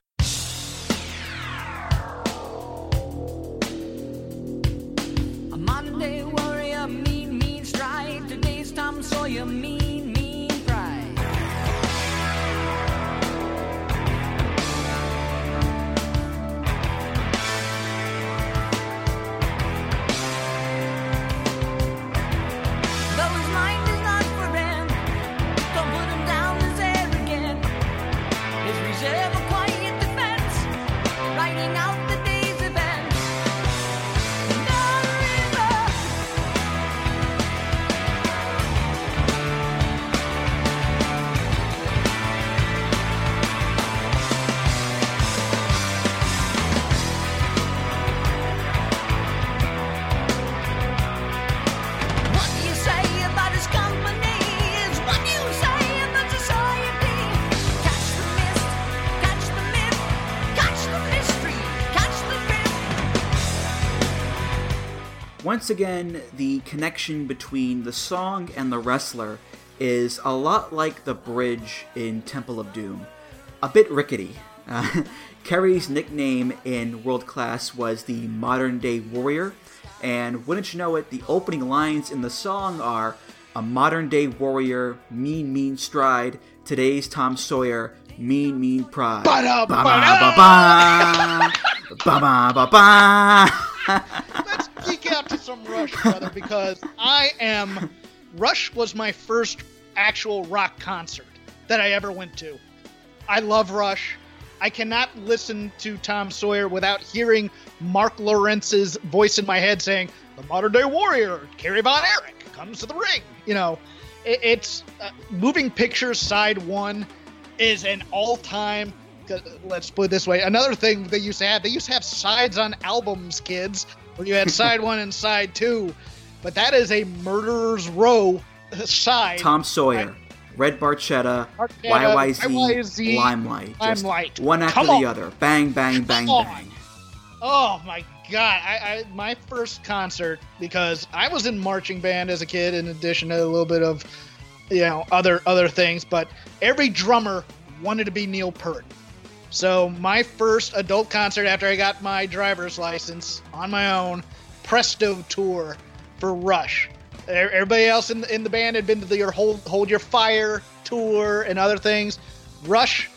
Once again, the connection between the song and the wrestler is a lot like the bridge in Temple of Doom. A bit rickety. Uh, (laughs) Kerry's nickname in World Class was the Modern Day Warrior, and wouldn't you know it, the opening lines in the song are A modern day warrior, mean, mean stride, today's Tom Sawyer, mean, mean pride. Ba-da, ba ba ba ba ba Let's to some Rush, brother, because I am. Rush was my first actual rock concert that I ever went to. I love Rush. I cannot listen to Tom Sawyer without hearing Marc Lowrance's voice in my head saying, The modern day warrior, Kerry Von Erich, comes to the ring. You know, it, it's uh, moving pictures side one is an all-time let's put it this way another thing they used to have they used to have sides on albums kids where you had side one and side two but that is a murderer's row side tom sawyer Red Barchetta, YYZ, YYZ Limelight. Limelight. One after Come the on. other. Bang, bang, bang, Come bang. Oh my god! I, I my first concert because I was in marching band as a kid, in addition to a little bit of, you know, other other things. But every drummer wanted to be Neil Peart. So my first adult concert after I got my driver's license on my own, Presto tour for Rush. Everybody else in the, in the band had been to the your hold hold your fire tour and other things. Rush,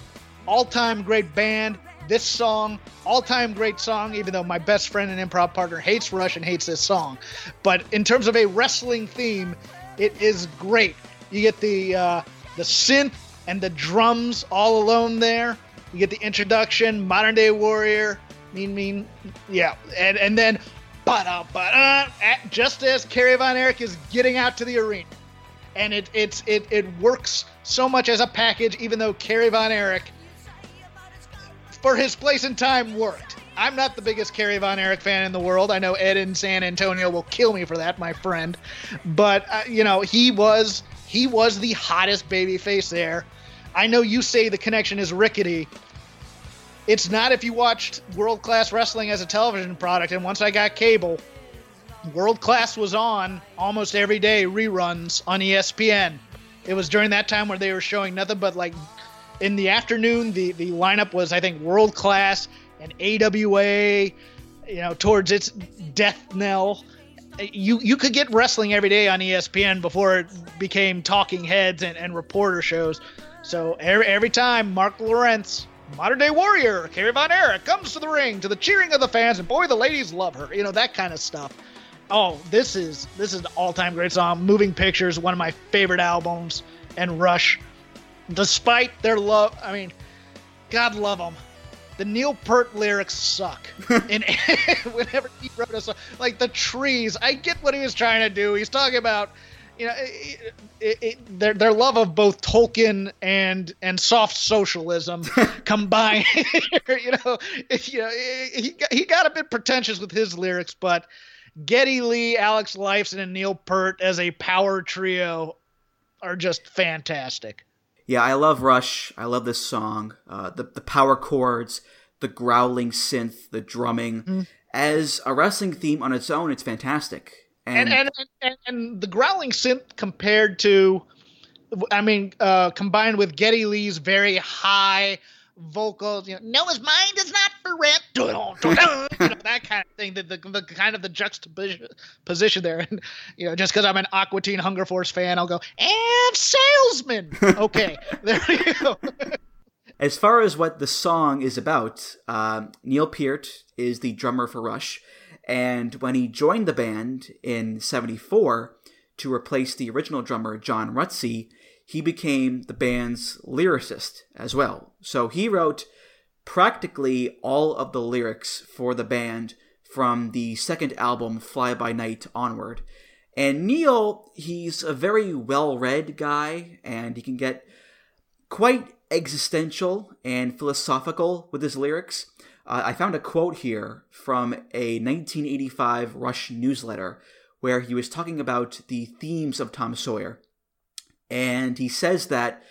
all time great band. This song, all time great song. Even though my best friend and improv partner hates Rush and hates this song, but in terms of a wrestling theme, it is great. You get the uh, the synth and the drums all alone there. You get the introduction, modern day warrior, mean mean, yeah, and and then ba ba just as Kerry Von Erich is getting out to the arena. And it it's it it works so much as a package, even though Kerry Von Erich for his place and time worked. I'm not the biggest Kerry Von Erich fan in the world. I know Ed in San Antonio will kill me for that, my friend. But uh, you know, he was he was the hottest babyface there. I know you say the connection is rickety, it's not if you watched World Class Wrestling as a television product. And once I got cable, World Class was on almost every day, reruns on ESPN. It was during that time where they were showing nothing but like in the afternoon, the, the lineup was, I think, World Class and AWA, you know, towards its death knell. You, you could get wrestling every day on ESPN before it became talking heads and, and reporter shows. So every, every time Marc Lowrance modern day warrior, Kerry Von Erich, comes to the ring to the cheering of the fans, and boy, the ladies love her. You know, that kind of stuff. Oh, this is this is an all time great song. Moving Pictures, one of my favorite albums, and Rush. Despite their love, I mean, God love them. The Neil Peart lyrics suck. (laughs) and (laughs) whenever he wrote a song, like the trees, I get what he was trying to do. He's talking about you know, it, it, it, their their love of both Tolkien and and soft socialism (laughs) combined. (laughs) you know, you know, he got, he got a bit pretentious with his lyrics, but Geddy Lee, Alex Lifeson, and Neil Peart as a power trio are just fantastic. Yeah, I love Rush. I love this song. Uh, the the power chords, the growling synth, the drumming. Mm. As a wrestling theme on its own, it's fantastic. And and, and, and, and the growling synth compared to, I mean, uh, combined with Geddy Lee's very high vocals, you know, Noah's mind is not for rent, (laughs) you know, that kind of thing, the, the, the kind of the juxtaposition position there. And, you know, just because I'm an Aqua Teen Hunger Force fan, I'll go, and salesman. Okay, (laughs) there you go. (laughs) As far as what the song is about, uh, Neil Peart is the drummer for Rush and when he joined the band in 74 to replace the original drummer John Rutsey, he became the band's lyricist as well. So he wrote practically all of the lyrics for the band from the second album, Fly By Night, onward. And Neil, he's a very well read guy, and he can get quite existential and philosophical with his lyrics. Uh, I found a quote here from a 1985 Rush newsletter where he was talking about the themes of Tom Sawyer. And he says that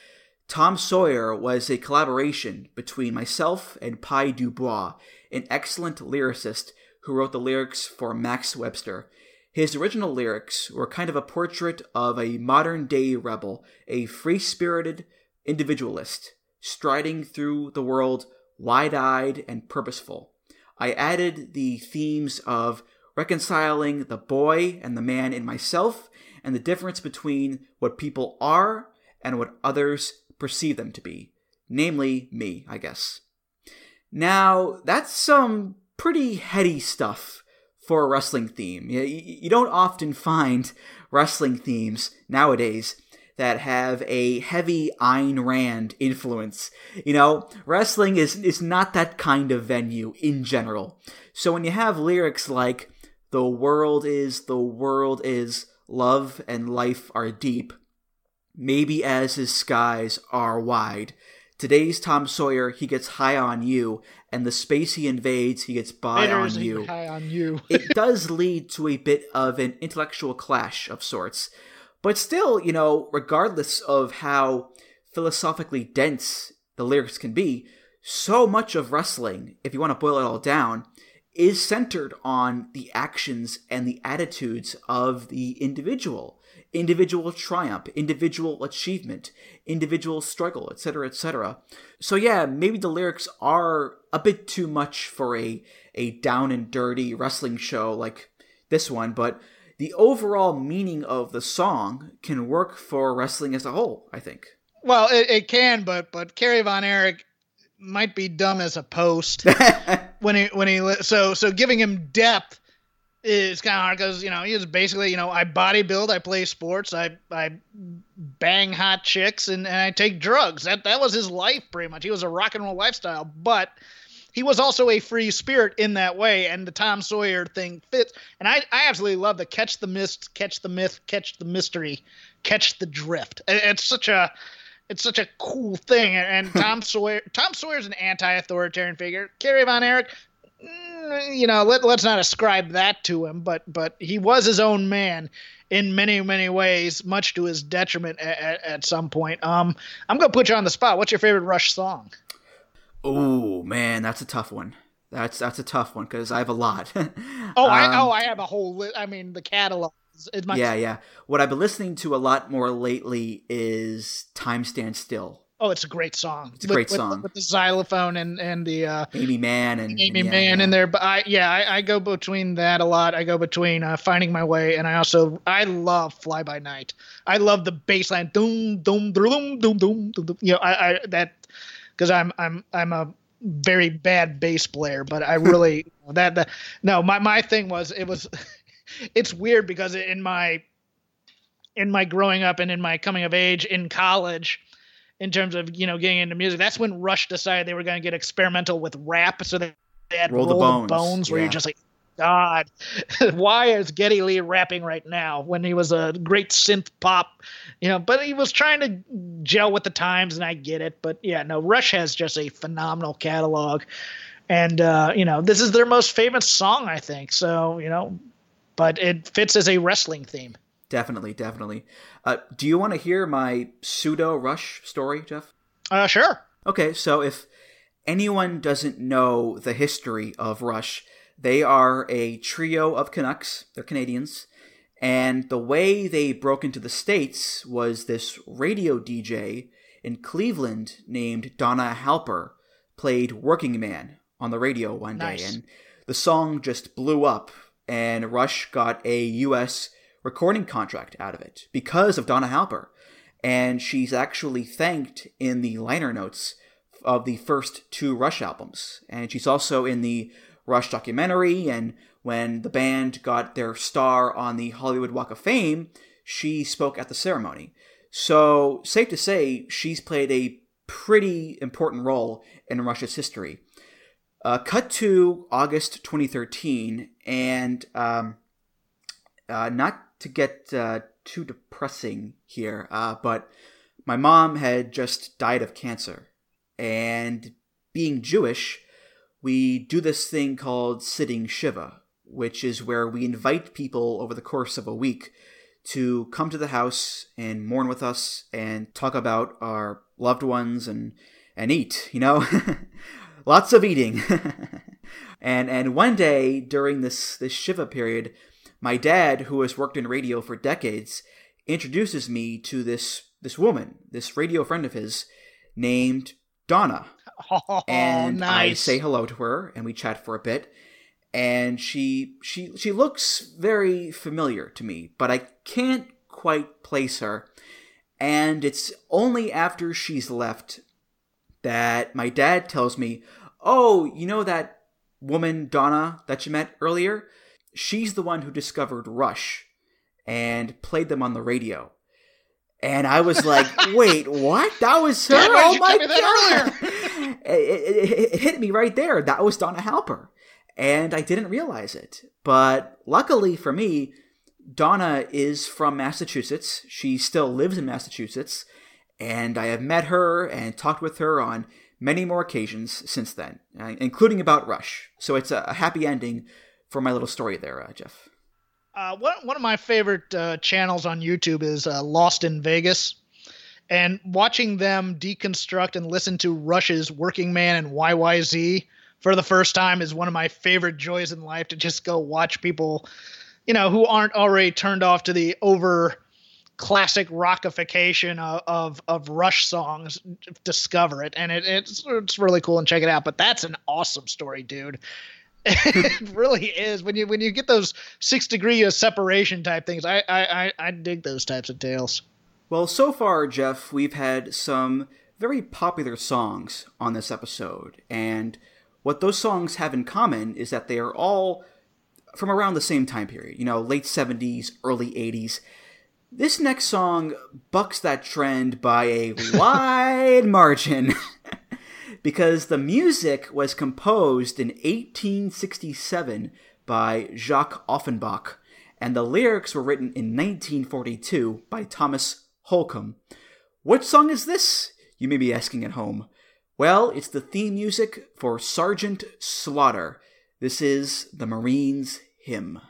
Tom Sawyer was a collaboration between myself and Pye Dubois, an excellent lyricist who wrote the lyrics for Max Webster. His original lyrics were kind of a portrait of a modern day rebel, a free spirited individualist, striding through the world wide eyed, and purposeful. I added the themes of reconciling the boy and the man in myself and the difference between what people are and what others perceive them to be. Namely, me, I guess. Now, that's some pretty heady stuff for a wrestling theme. You, you don't often find wrestling themes nowadays that have a heavy Ayn Rand influence. You know, wrestling is, is not that kind of venue in general. So when you have lyrics like, the world is, the world is, love and life are deep, maybe as his skies are wide. Today's Tom Sawyer, he gets high on you, and the space he invades, he gets by on you. High on you. it does lead to a bit of an intellectual clash of sorts. But still, you know, regardless of how philosophically dense the lyrics can be, so much of wrestling, if you want to boil it all down, is centered on the actions and the attitudes of the individual individual triumph, individual achievement, individual struggle, etc., etc. So yeah, maybe the lyrics are a bit too much for a a down and dirty wrestling show like this one, but the overall meaning of the song can work for wrestling as a whole, I think. Well, it, it can, but but Kerry Von Erich might be dumb as a post (laughs) when he when he so so giving him depth is kind of hard because you know he was basically you know I bodybuild, I play sports, I I bang hot chicks, and, and I take drugs. That that was his life pretty much. He was a rock and roll lifestyle, but he was also a free spirit in that way, and the Tom Sawyer thing fits. And I I absolutely love the catch the mist, catch the myth, catch the mystery, catch the drift. It's such a it's such a cool thing. And (laughs) Tom Sawyer, Tom Sawyer's an anti-authoritarian figure. Kerry Von Erich, mm, you know, let, let's not ascribe that to him, but but he was his own man in many many ways, much to his detriment at, at, at some point. Um, I'm gonna put you on the spot. What's your favorite Rush song? Oh man, that's a tough one. That's that's a tough one because I have a lot. (laughs) oh, um, I oh I have a whole. Li- I mean, the catalog my- yeah, yeah. What I've been listening to a lot more lately is "Time Stands Still." Oh, it's a great song. It's a great with, song with, with, the xylophone and and the uh, Aimee Mann and Aimee yeah, Mann yeah. in there. But I yeah I, I, go between that a lot. I go between uh, finding my way and I also I love Fly By Night. I love the bass line. Doom doom doom doom doom doom. You know I, I that because I'm I'm I'm a very bad bass player, but I really (laughs) that, that no my my thing was it was (laughs) it's weird because in my in my growing up and in my coming of age in college in terms of you know getting into music that's when rush decided they were going to get experimental with rap so they had roll, roll the bones, bones where yeah. you're just like god (laughs) why is geddy lee rapping right now when he was a great synth pop you know but he was trying to gel with the times and i get it but yeah no rush has just a phenomenal catalog and uh, you know this is their most famous song i think so you know but it fits as a wrestling theme. Definitely, definitely. Uh, do you want to hear my pseudo Rush story, Jeff? Uh, sure. Okay, so if anyone doesn't know the history of Rush, they are a trio of Canucks. They're Canadians. And the way they broke into the States was this radio DJ in Cleveland named Donna Halper played Working Man on the radio one nice. day. And the song just blew up and Rush got a U.S. recording contract out of it because of Donna Halper. And she's actually thanked in the liner notes of the first two Rush albums. And she's also in the Rush documentary. And when the band got their star on the Hollywood Walk of Fame, she spoke at the ceremony. So, safe to say, she's played a pretty important role in Rush's history. Uh, cut to August 2013, and um, uh, not to get uh, too depressing here, uh, but my mom had just died of cancer. And being Jewish, we do this thing called sitting Shiva, which is where we invite people over the course of a week to come to the house and mourn with us and talk about our loved ones and, and eat, you know? (laughs) lots of eating. (laughs) and and one day during this this Shiva period, my dad, who has worked in radio for decades, introduces me to this this woman, this radio friend of his, named Donna. Oh, and nice. I say hello to her, and we chat for a bit. And she she she looks very familiar to me, but I can't quite place her. And it's only after she's left that my dad tells me, "Oh, you know that woman Donna that you met earlier? She's the one who discovered Rush and played them on the radio." And I was like, (laughs) "Wait, what? That was her? Dad, oh my tell me that god!" It, it, it, it hit me right there. That was Donna Halper, and I didn't realize it. But luckily for me, Donna is from Massachusetts. She still lives in Massachusetts, and I have met her and talked with her on many more occasions since then, uh, including about Rush. So it's a, happy ending for my little story there, uh, Jeff. Uh, one, one of my favorite uh, channels on YouTube is uh, Lost in Vegas. And watching them deconstruct and listen to Rush's Working Man and YYZ for the first time is one of my favorite joys in life to just go watch people, you know, who aren't already turned off to the over classic rockification of, of, of Rush songs discover it, and it, it's it's really cool and check it out. But that's an awesome story, dude. (laughs) it really is when you when you get those six degree of separation type things. I I I dig those types of tales. Well, so far, Jeff, we've had some very popular songs on this episode, and what those songs have in common is that they are all from around the same time period. You know, late '70s, early '80s this next song bucks that trend by a (laughs) wide margin (laughs) because the music was composed in 1867 by Jacques Offenbach and the lyrics were written in 1942 by Thomas Holcomb. What song is this? You may be asking at home. Well, it's the theme music for Sergeant Slaughter. This is the Marines' hymn.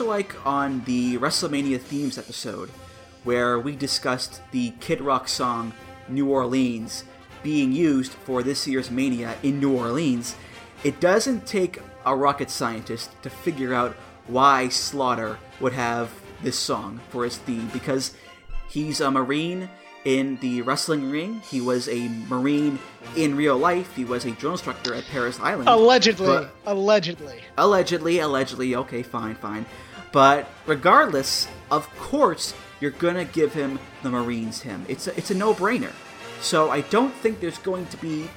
Much like on the WrestleMania themes episode, where we discussed the Kid Rock song New Orleans being used for this year's Mania in New Orleans, it doesn't take a rocket scientist to figure out why Slaughter would have this song for his theme because he's a Marine in the wrestling ring. He was a Marine in real life. He was a drill instructor at Parris Island. Allegedly. allegedly. Allegedly, allegedly. Okay, fine, fine. But regardless, of course, you're gonna give him the Marines hymn. It's a, it's a no-brainer. So I don't think there's going to be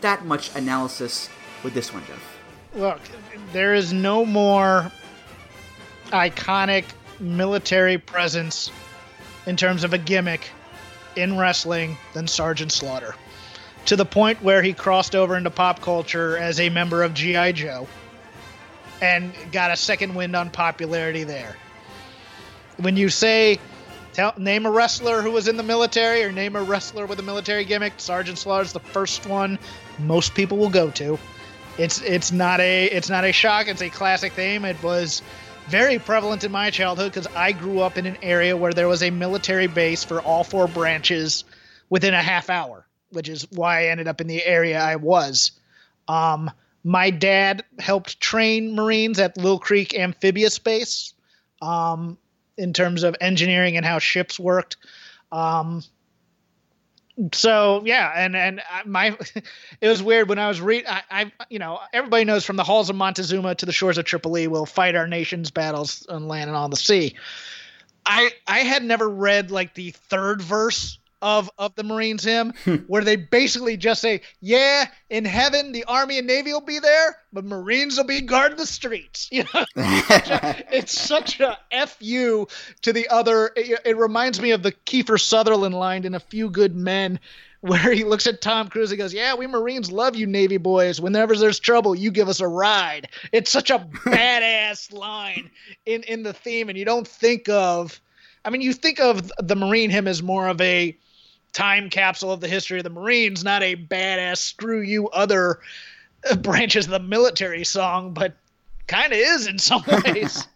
that much analysis with this one, Jeff. Look, there is no more iconic military presence in terms of a gimmick in wrestling than Sergeant Slaughter. To the point where he crossed over into pop culture as a member of G.I. Joe and got a second wind on popularity there. When you say, tell, name a wrestler who was in the military or name a wrestler with a military gimmick, Sergeant Slaughter's the first one most people will go to. It's it's not a it's not a shock. It's a classic theme. It was very prevalent in my childhood because I grew up in an area where there was a military base for all four branches within a half hour, which is why I ended up in the area I was. Um, my dad helped train Marines at Little Creek Amphibious Base um, in terms of engineering and how ships worked. Um, so yeah, and and my (laughs) it was weird when I was read I, I, you know everybody knows from the halls of Montezuma to the shores of Tripoli we'll fight our nation's battles on land and on the sea. I I had never read like the third verse of of the Marines hymn, (laughs) hmm. where they basically just say, "Yeah, in heaven the Army and Navy will be there, but Marines will be guarding the streets." (laughs) You know, (laughs) it's such a fu to the other. It, it reminds me of the Kiefer Sutherland line in A Few Good Men, where he looks at Tom Cruise and goes, "Yeah, we Marines love you, Navy boys. Whenever there's trouble, you give us a ride." It's such a badass line in in the theme, and you don't think of. I mean, you think of the Marine hymn as more of a time capsule of the history of the Marines, not a badass screw you other uh, (laughs) branches of the military song, but kind of is in some (laughs) ways.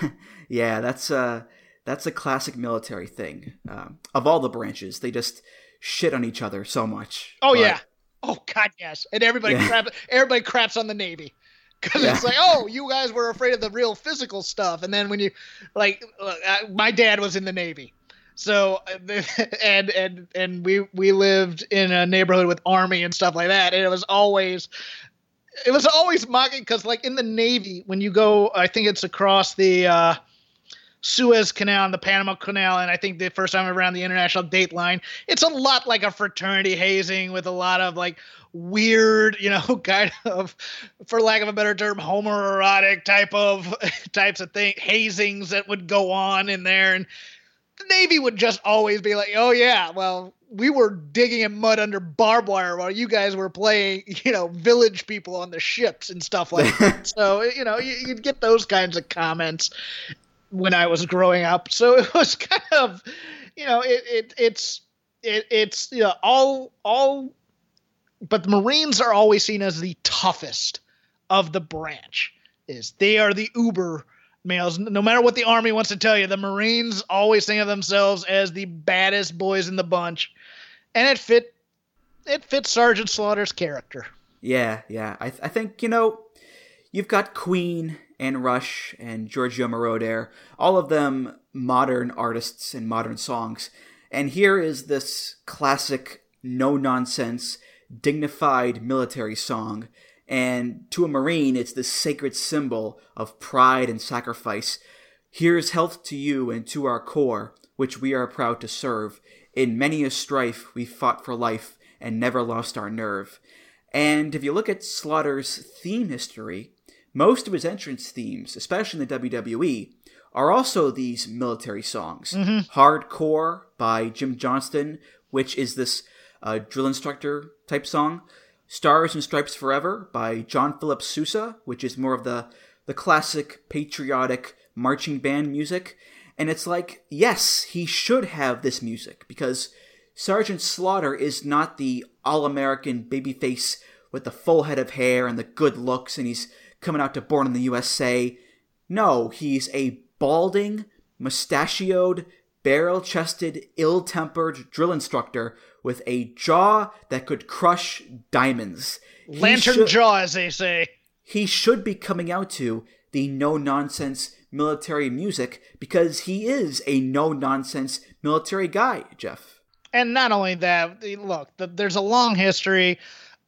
(laughs) yeah, that's uh that's a classic military thing. Um, of all the branches, they just shit on each other so much. Oh but... yeah. Oh god, yes. And everybody yeah. crap everybody craps on the Navy because yeah. it's like, oh, you guys were afraid of the real physical stuff, and then when you, like, uh, my dad was in the Navy, So (laughs) and and and we we lived in a neighborhood with army and stuff like that, and it was always it was always mocking because like in the Navy when you go, I think it's across the. uh Suez Canal and the Panama Canal, and I think the first time around the international date line, it's a lot like a fraternity hazing with a lot of like weird, you know, (laughs) kind of, for lack of a better term, homoerotic type of (laughs) types of thing hazings that would go on in there, and the Navy would just always be like, "Oh yeah, well, we were digging in mud under barbed wire while you guys were playing, (laughs) you know, village people on the ships and stuff like that." (laughs) so you know, you, would get those kinds of comments when I was growing up. (laughs) So it was kind of, you know, it, it it's it, it's you know all all but the Marines are always seen as the toughest of the branch. Is they are the uber males. No matter what the army wants to tell you, the Marines always think of themselves as the baddest boys in the bunch, and it fit it fits Sergeant Slaughter's character. Yeah, yeah. I, th- I think you know you've got Queen and Rush and Giorgio Moroder, all of them modern artists and modern songs. And here is this classic, no nonsense dignified military song, and to a Marine, it's this sacred symbol of pride and sacrifice. Here's health to you and to our corps, which we are proud to serve. In many a strife, we fought for life and never lost our nerve. And if you look at Slaughter's theme history, most of his entrance themes, especially in the WWE, are also these military songs. Mm-hmm. Hardcore by Jim Johnston, which is this uh, drill instructor type song. Stars and Stripes Forever by John Philip Sousa, which is more of the, the classic patriotic marching band music. And it's like, yes, he should have this music because Sergeant Slaughter is not the all American babyface with the full head of hair and the good looks, and he's coming out to Born in the USA. No, he's a balding, mustachioed, barrel chested, ill tempered drill instructor with a jaw that could crush diamonds. Lantern should, jaw, as they say. He should be coming out to the no nonsense military music because he is a no nonsense military guy, Jeff. And not only that, look, there's a long history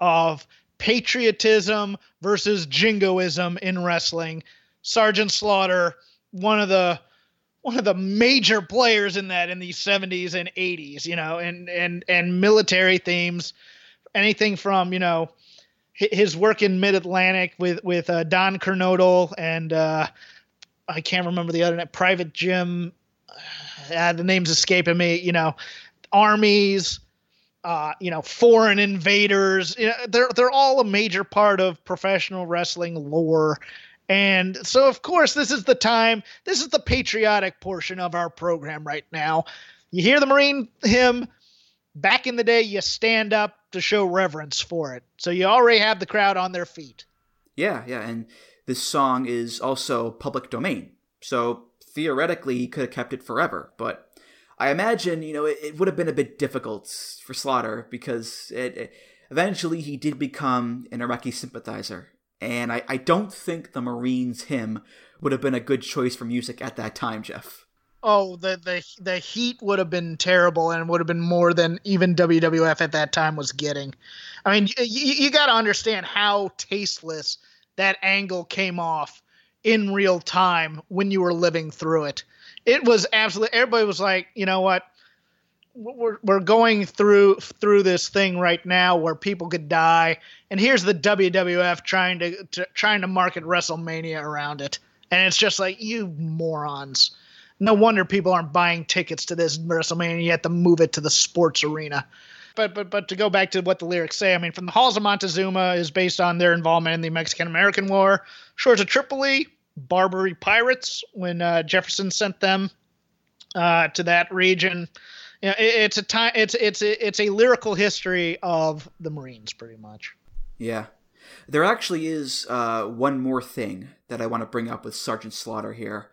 of patriotism versus jingoism in wrestling. Sergeant Slaughter, one of the one of the major players in that in the 70s and 80s, you know, and and and military themes, anything from you know his work in Mid Atlantic with with uh, Don Kernodle and uh, I can't remember the other name, Private Jim. Uh, the name's escaping me. You know, armies. Uh, you know, foreign invaders. You know, they're they're all a major part of professional wrestling lore and so, of course, this is the time, this is the patriotic portion of our program right now. You hear the Marine hymn, back in the day, you stand up to show reverence for it. So you already have the crowd on their feet. Yeah, yeah. And this song is also public domain. So theoretically, he could have kept it forever. But I imagine, you know, it, it would have been a bit difficult for Slaughter because it, it, eventually he did become an Iraqi sympathizer and I, I don't think the Marines hymn would have been a good choice for music at that time, Jeff. Oh, the the the heat would have been terrible, and would have been more than even WWF at that time was getting. I mean, you, you got to understand how tasteless that angle came off in real time when you were living through it. It was absolutely everybody was like, you know what? We're we're going through through this thing right now where people could die, and here's the WWF trying to, to trying to market WrestleMania around it, and it's just like you morons. No wonder people aren't buying tickets to this WrestleMania. You have to move it to the sports arena. But but but to go back to what the lyrics say, I mean, from the halls of Montezuma is based on their involvement in the Mexican American War. Shores of Tripoli, Barbary pirates when uh, Jefferson sent them uh, to that region you know, it, it's a time. It's it's a, it's a lyrical history of the Marines, pretty much. Yeah, there actually is uh, one more thing that I want to bring up with Sergeant Slaughter here.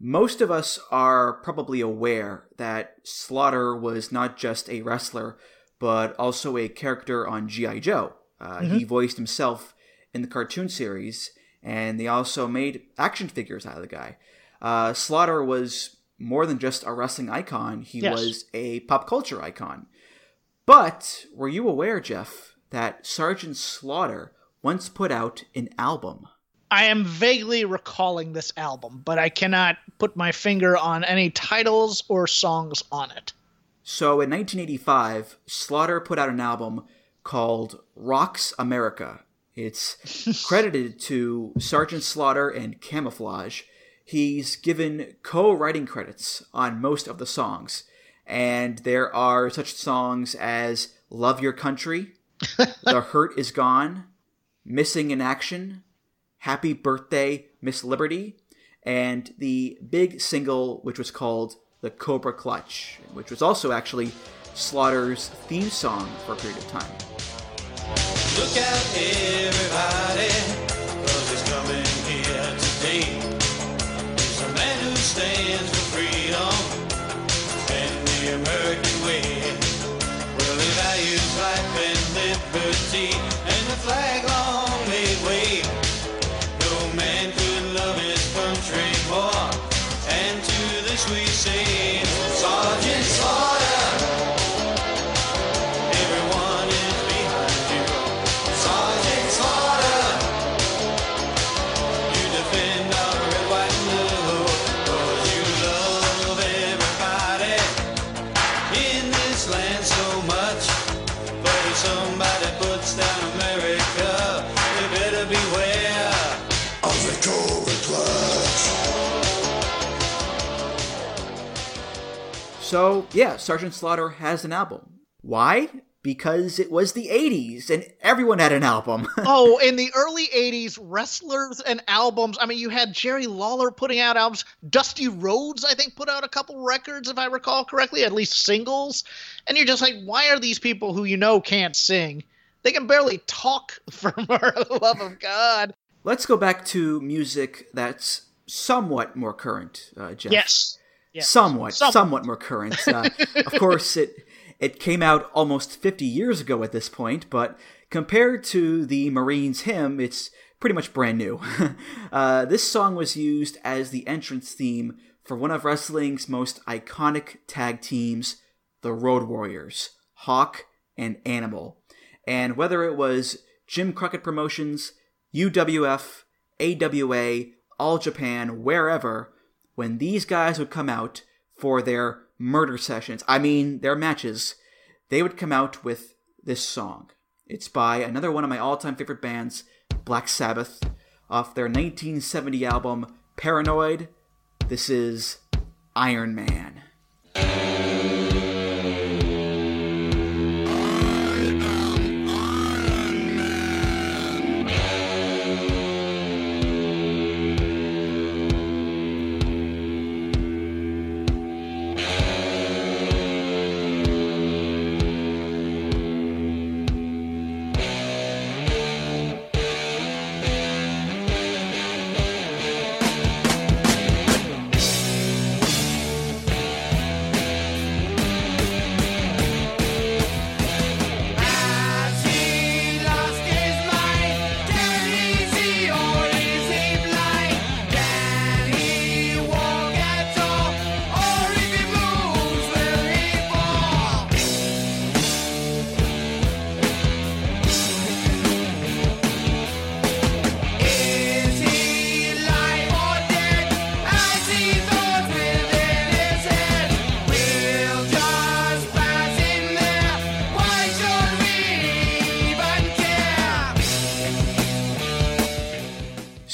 Most of us are probably aware that Slaughter was not just a wrestler, but also a character on G.I. Joe. Uh, mm-hmm. He voiced himself in the cartoon series, and they also made action figures out of the guy. Uh, Slaughter was more than just a wrestling icon, he Yes. was a pop culture icon. But were you aware, Jeff, that Sergeant Slaughter once put out an album? I am vaguely recalling this album, but I cannot put my finger on any titles or songs on it. So in 1985, Slaughter put out an album called Rocks America. It's (laughs) credited to Sergeant Slaughter and Camouflage. He's given co writing credits on most of the songs, and there are such songs as Love Your Country, (laughs) The Hurt Is Gone, Missing in Action, Happy Birthday, Miss Liberty, and the big single, which was called The Cobra Clutch, which was also actually Slaughter's theme song for a period of time. Look out, everybody, stands for freedom and the American way. Well, he values life and liberty and the flag long So, yeah, Sergeant Slaughter has an album. Why? Because it was the 80s and everyone had an album. (laughs) oh, in the early 80s, wrestlers and albums. I mean, you had Jerry Lawler putting out albums. Dusty Rhodes, I think, put out a couple records, if I recall correctly, at least singles. And you're just like, why are these people who you know can't sing? They can barely talk (laughs) for the love of God. Let's go back to music that's somewhat more current, uh, Jeff. Yes. Somewhat, Somewhat. somewhat more current. (laughs) Uh, of course, it it came out almost 50 years ago at this point, but compared to the Marines hymn, it's pretty much brand new. (laughs) uh, this song was used as the entrance theme for one of wrestling's most iconic tag teams, the Road Warriors, Hawk and Animal. And whether it was Jim Crockett Promotions, UWF, AWA, All Japan, wherever, when these guys would come out for their murder sessions, I mean their matches, they would come out with this song. It's by another one of my all time favorite bands, Black Sabbath, off their 1970 album Paranoid. This is Iron Man.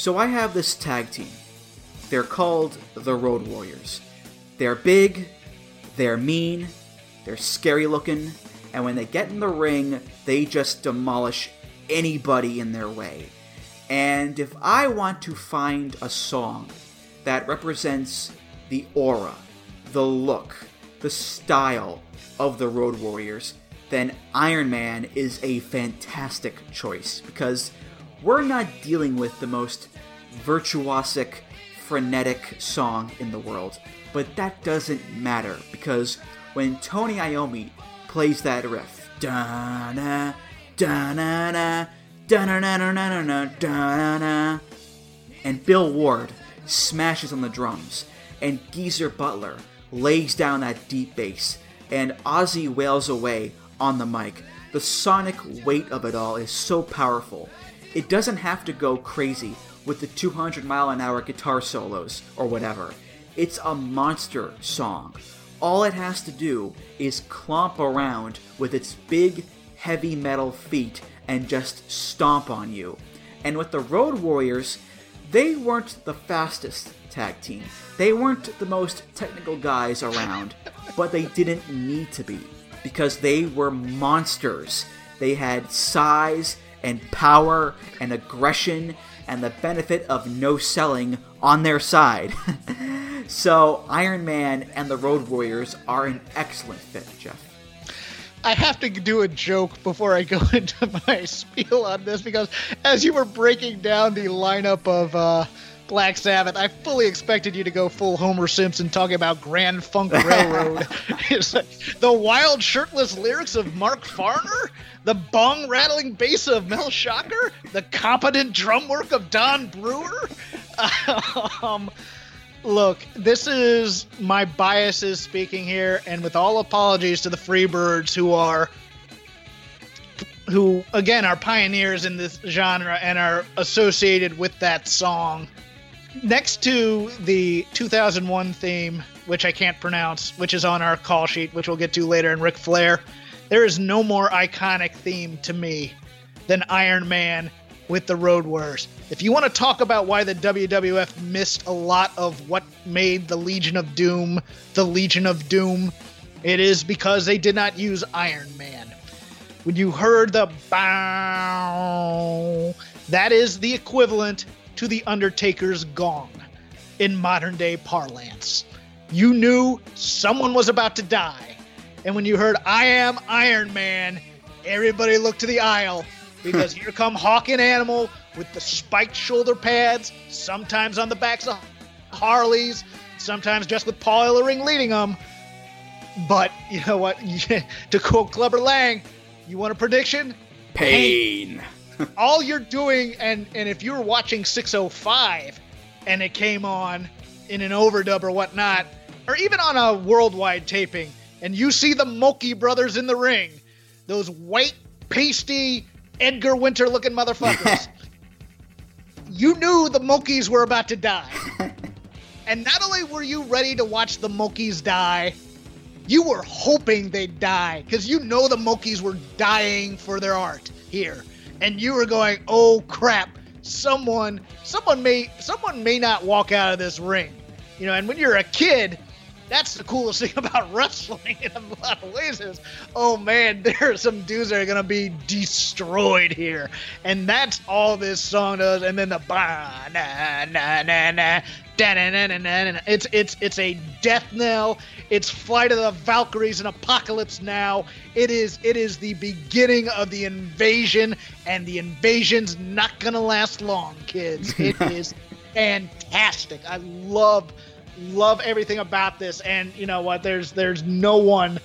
So I have this tag team. They're called the Road Warriors. They're big, they're mean, they're scary looking, and when they get in the ring, they just demolish anybody in their way. And if I want to find a song that represents the aura, the look, the style of the Road Warriors, then Iron Man is a fantastic choice because we're not dealing with the most virtuosic, frenetic song in the world. But that doesn't matter because when Tony Iommi plays that riff, da-na, da-na-na, da-na-na-na-na-na, da-na-na, and Bill Ward smashes on the drums, and Geezer Butler lays down that deep bass, and Ozzy wails away on the mic. The sonic weight of it all is so powerful. It doesn't have to go crazy with the 200 mile an hour guitar solos or whatever. It's a monster song. All it has to do is clomp around with its big, heavy metal feet and just stomp on you. And with the Road Warriors, they weren't the fastest tag team. They weren't the most technical guys around, but they didn't need to be because they were monsters. They had size and power and aggression and the benefit of no selling on their side. (laughs) so Iron Man and the Road Warriors are an excellent fit, Jeff. I have to do a joke before I go (laughs) into my spiel on this because as you were breaking down the lineup of uh, Black Sabbath, I fully expected you to go full Homer Simpson talking about Grand Funk Railroad. (laughs) like the wild shirtless lyrics of Mark Farner, the bong rattling bass of Mel Schacher, the competent drum work of Don Brewer. (laughs) um, look, this is my biases speaking here, and with all apologies to the Freebirds who are who again are pioneers in this genre and are associated with that song. Next to the 2001 theme, which I can't pronounce, which is on our call sheet, which we'll get to later in Ric Flair, there is no more iconic theme to me than Iron Man with the Road Warriors. If you want to talk about why the WWF missed a lot of what made the Legion of Doom the Legion of Doom, it is because they did not use Iron Man. When you heard the bow, that is the equivalent to the Undertaker's gong in modern day parlance. You knew someone was about to die. And when you heard I am Iron Man, everybody looked to the aisle (laughs) because here come Hawk and Animal with the spiked shoulder pads, sometimes on the backs of Harleys, sometimes just with Paul Ellering leading them. But you know what? (laughs) to quote Clubber Lang, you want a prediction? Pain. All you're doing, and and if you were watching 605 and it came on in an overdub or whatnot, or even on a worldwide taping, and you see the Mulkey brothers in the ring, those white, pasty, Edgar Winter looking motherfuckers. (laughs) you knew the Mulkeys were about to die. and not only were you ready to watch the Mulkeys die, you were hoping they'd die because you know the Mulkeys were dying for their art here. And you were going, "Oh crap, someone someone may someone may not walk out of this ring." You know, and when you're a kid, that's the coolest thing (laughs) about wrestling in a lot of ways is, oh man, (laughs) there are some dudes that are gonna be destroyed here, and that's all this song does. And then the ba na na na na da na na na na na. It's it's it's a death knell. It's Flight of the Valkyries and Apocalypse Now. It is it is the beginning of the invasion, and the invasion's not gonna last long, kids. It (laughs) is fantastic. I love love everything about this and you know what? There's there's no one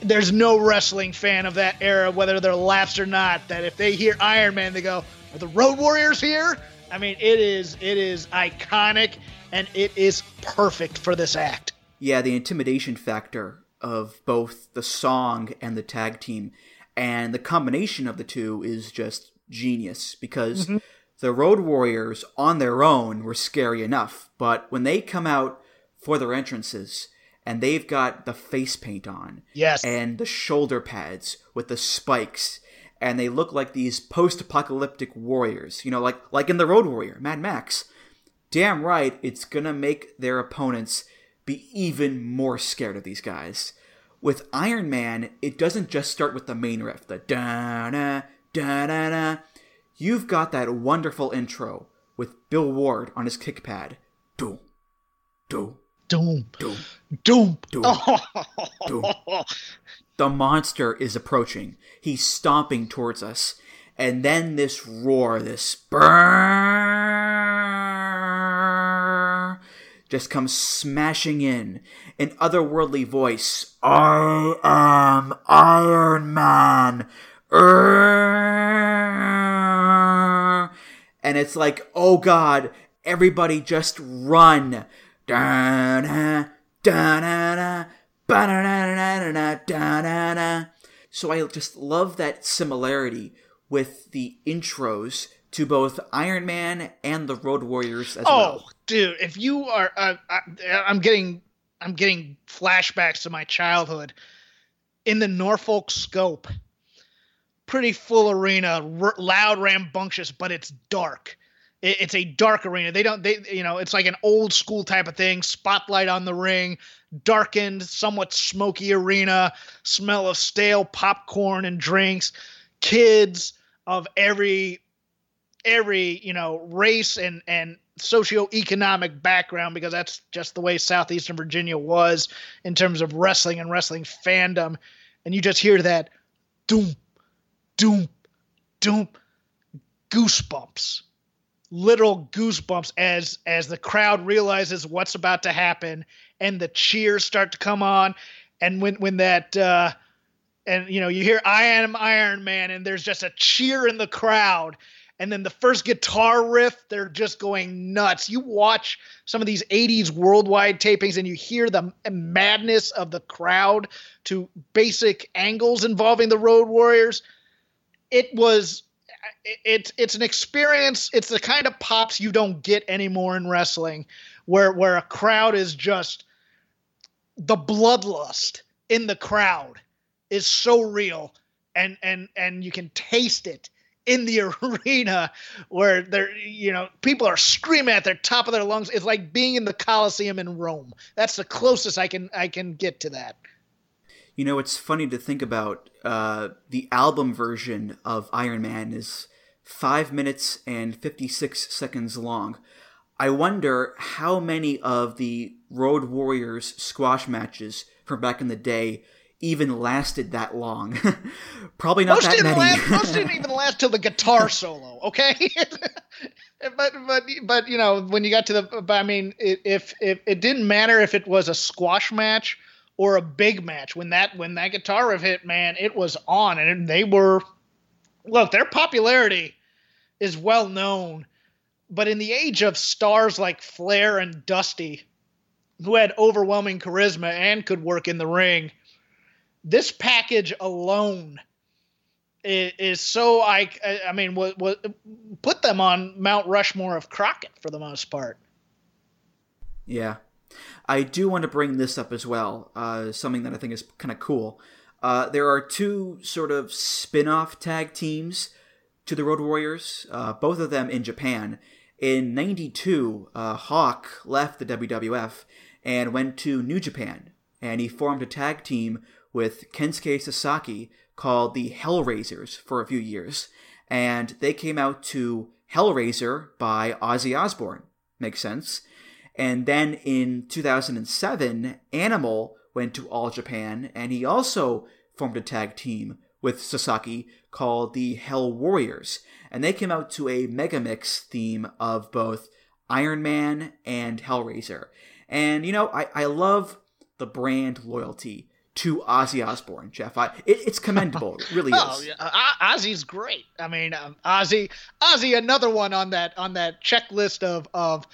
there's no wrestling fan of that era whether they're laughs or not that if they hear iron man they go are the road warriors here? I mean it is it is iconic and it is perfect for this act. Yeah, the intimidation factor of both the song and the tag team and the combination of the two is just genius because mm-hmm. The Road Warriors on their own were scary enough, but when they come out for their entrances and they've got the face paint on Yes. and the shoulder pads with the spikes and they look like these post-apocalyptic warriors, you know, like like in the Road Warrior, Mad Max. Damn right, it's gonna make their opponents be even more scared of these guys. With Iron Man, it doesn't just start with the main riff, the da da da da da. You've got that wonderful intro with Bill Ward on his kick pad. Doom. Doom. doom Doom. doom do, oh. do. The monster is approaching. He's stomping towards us. And then this roar, this brrrr, just comes smashing in. An otherworldly voice. I am Iron Man. Err. And it's like, oh god, everybody just run. da-na, da-na-na, ba-na-na-na-na-na, da-na-na. So I just love that similarity with the intros to both Iron Man and the Road Warriors as Oh, well. Oh, dude, if you are, uh, I, I'm getting, I'm getting flashbacks to my childhood in the Norfolk Scope. Pretty full arena, r- loud, rambunctious, but it's dark. It, it's a dark arena. They don't, they, you know, it's like an old school type of thing. Spotlight on the ring, darkened, somewhat smoky arena, smell of stale popcorn and drinks. Kids of every every you know race and and socioeconomic background because that's just the way southeastern virginia was in terms of wrestling and wrestling fandom and you just hear that doom doom doom goosebumps. Literal goosebumps as as the crowd realizes what's about to happen and the cheers start to come on. And when when that uh and you know you hear i am iron man and there's just a cheer in the crowd. And then the first guitar riff they're just going nuts. You watch some of these 80s worldwide tapings and you hear the madness of the crowd to basic angles involving the road warriors it was it's it's an experience it's the kind of pops you don't get anymore in wrestling where where a crowd is just the bloodlust in the crowd is so real and and and you can taste it in the (laughs) arena where they're you know people are screaming at their top of their lungs. It's like being in the coliseum in rome. That's the closest i can i can get to that You know, it's funny to think about. Uh, the album version of Iron Man is five minutes and 56 seconds long. I wonder how many of the Road Warriors squash matches from back in the day even lasted that long. (laughs) Probably not most that didn't many. last most didn't even (laughs) last till the guitar solo okay (laughs) but but but you know when you got to the i mean if if it didn't matter if it was a squash match or a big match when that when that guitar riff hit man it was on and they were look their popularity is well known but in the age of stars like flair and dusty who had overwhelming charisma and could work in the ring this package alone is, is so I I mean what what put them on Mount Rushmore of Crockett for the most part. Yeah. I do want to bring this up as well, uh, something that I think is kind of cool. Uh, there are two sort of spin off tag teams to the Road Warriors, uh, both of them in Japan. In 92, uh, Hawk left the WWF and went to New Japan, and he formed a tag team with Kensuke Sasaki called the Hellraisers for a few years. And they came out to Hellraiser by Ozzy Osbourne. Makes sense. And then in 2007, Animal went to All Japan, and he also formed a tag team with Sasaki called the Hell Warriors. And they came out to a Megamix theme of both Iron Man and Hellraiser. And, you know, I, I love the brand loyalty to Ozzy Osbourne, Jeff. I, it, it's commendable. It really (laughs) Oh, is. yeah, uh, Ozzy's great. I mean, um, Ozzy, Ozzy, another one on that on that checklist of of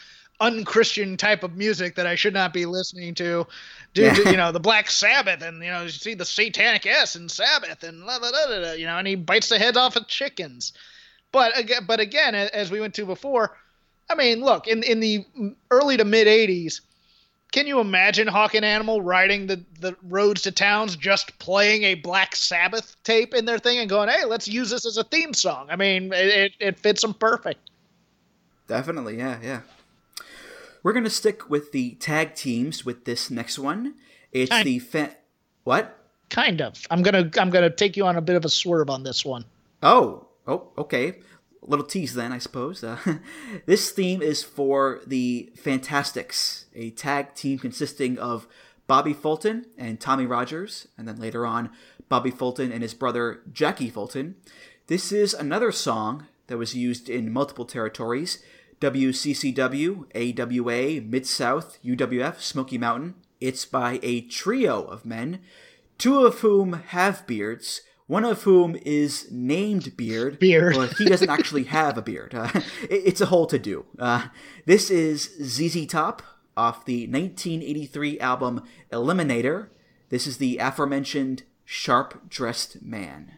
unchristian type of music that I should not be listening to. To, you know, the Black Sabbath, and you know, you see the Satanic S in Sabbath, and la, la, la, la, la, you know, and he bites the heads off of chickens. But again, but again, as we went to before, I mean, look in in the early to mid '80s. Can you imagine Hawk and Animal riding the, the roads to towns just playing a Black Sabbath tape in their thing and going, hey, let's use this as a theme song? I mean, it, it fits them perfect. Definitely, yeah, yeah. We're gonna stick with the tag teams with this next one. It's Kind- the fa- what? Kind of. I'm gonna I'm gonna take you on a bit of a swerve on this one. Oh, oh, okay. A little tease then, I suppose. Uh, (laughs) this theme is for the Fantastics, a tag team consisting of Bobby Fulton and Tommy Rogers, and then later on, Bobby Fulton and his brother Jackie Fulton. This is another song that was used in multiple territories WCCW, AWA, Mid South, UWF, Smoky Mountain. It's by a trio of men, two of whom have beards, one of whom is named Beard, Beard. but he doesn't actually (laughs) have a beard. Uh, it- it's a whole to do. Uh, this is ZZ Top off the 1983 album Eliminator. This is the aforementioned Sharp Dressed Man.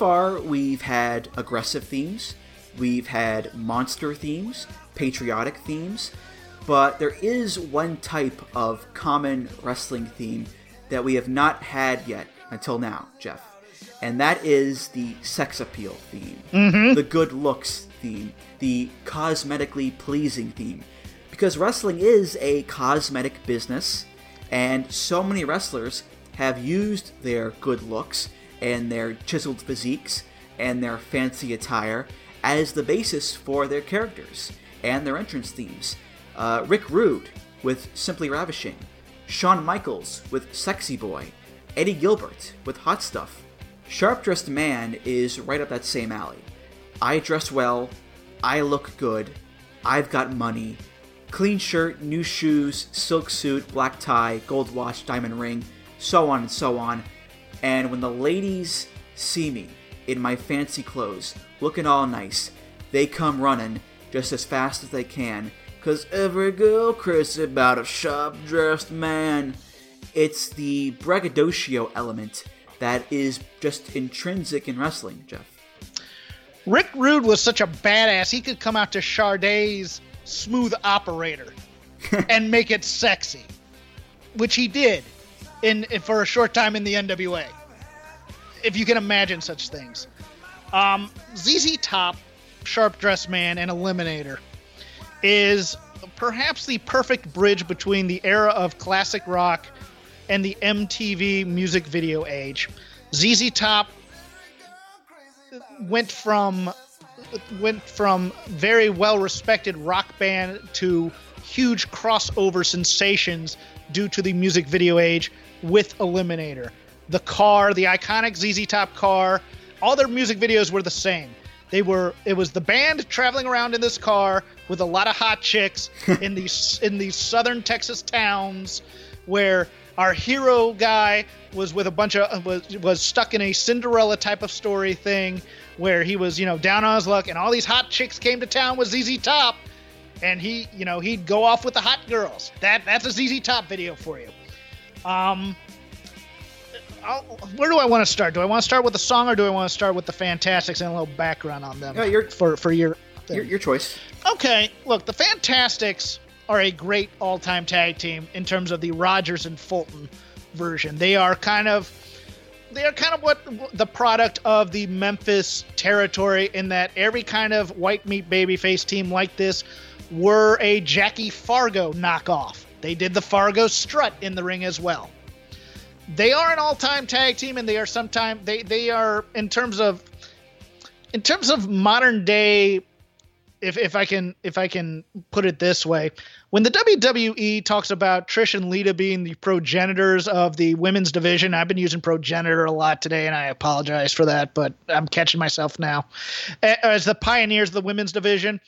Far, we've had aggressive themes, we've had monster themes, patriotic themes, but there is one type of common wrestling theme that we have not had yet until now, Jeff. And that is the sex appeal theme, mm-hmm. the good looks theme, the cosmetically pleasing theme. Because wrestling is a cosmetic business, and so many wrestlers have used their good looks and their chiseled physiques and their fancy attire as the basis for their characters and their entrance themes. Uh, Rick Rude with Simply Ravishing, Shawn Michaels with Sexy Boy, Eddie Gilbert with Hot Stuff. Sharp Dressed Man is right up that same alley. I dress well, I look good, I've got money, clean shirt, new shoes, silk suit, black tie, gold watch, diamond ring, so on and so on. And when the ladies see me in my fancy clothes, looking all nice, they come running just as fast as they can, cause every girl crazy about a sharp dressed man. It's the braggadocio element that is just intrinsic in wrestling, Jeff. Rick Rude was such a badass. He could come out to Sade's Smooth Operator (laughs) and make it sexy, which he did in for a short time in the NWA. If you can imagine such things. Um, ZZ Top, Sharp Dress Man, and Eliminator is perhaps the perfect bridge between the era of classic rock and the MTV music video age. ZZ Top went from went from very well respected rock band to huge crossover sensations due to the music video age with Eliminator. The car, the iconic ZZ Top car, all their music videos were the same. They were it was the band traveling around in this car with a lot of hot chicks (laughs) in these in these southern Texas towns where our hero guy was with a bunch of was was stuck in a Cinderella type of story thing where he was you know down on his luck and all these hot chicks came to town with ZZ Top and he you know he'd go off with the hot girls that that's a ZZ Top video for you um I'll, where do I want to start do I want to start with the song or do I want to start with the Fantastics and a little background on them Yeah, you're- for for your? Your, your choice. Okay, look, the Fantastics are a great all-time tag team in terms of the Rogers and Fulton version. They are kind of they are kind of what the product of the Memphis territory in that every kind of white meat babyface team like this were a Jackie Fargo knockoff. They did the Fargo strut in the ring as well. They are an all-time tag team and they are sometime they they are in terms of in terms of modern day if if I can if I can put it this way, when the WWE talks about Trish and Lita being the progenitors of the women's division, I've been using progenitor a lot today, and I apologize for that, but I'm catching myself now. As the pioneers of the women's division,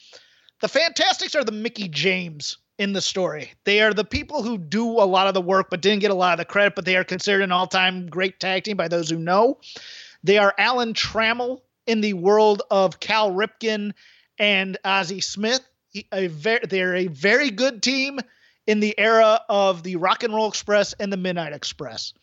the Fantastics are the Mickie James in the story. They are the people who do a lot of the work, but didn't get a lot of the credit. But they are considered an all-time great tag team by those who know. They are Alan Trammell in the world of Cal Ripken and Ozzie Smith. A very, they're a very good team in the era of the Rock and Roll Express and the Midnight Express.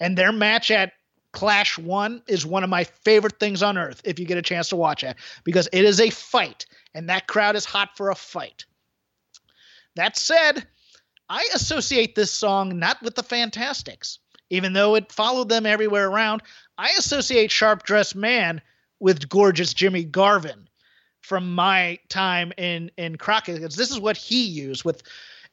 And their match at Clash 1 is one of my favorite things on earth if you get a chance to watch it because it is a fight and that crowd is hot for a fight. That said, I associate this song not with the Fantastics, even though it followed them everywhere around. I associate Sharp Dressed Man with gorgeous Jimmy Garvin from my time in in Crockett this is what he used with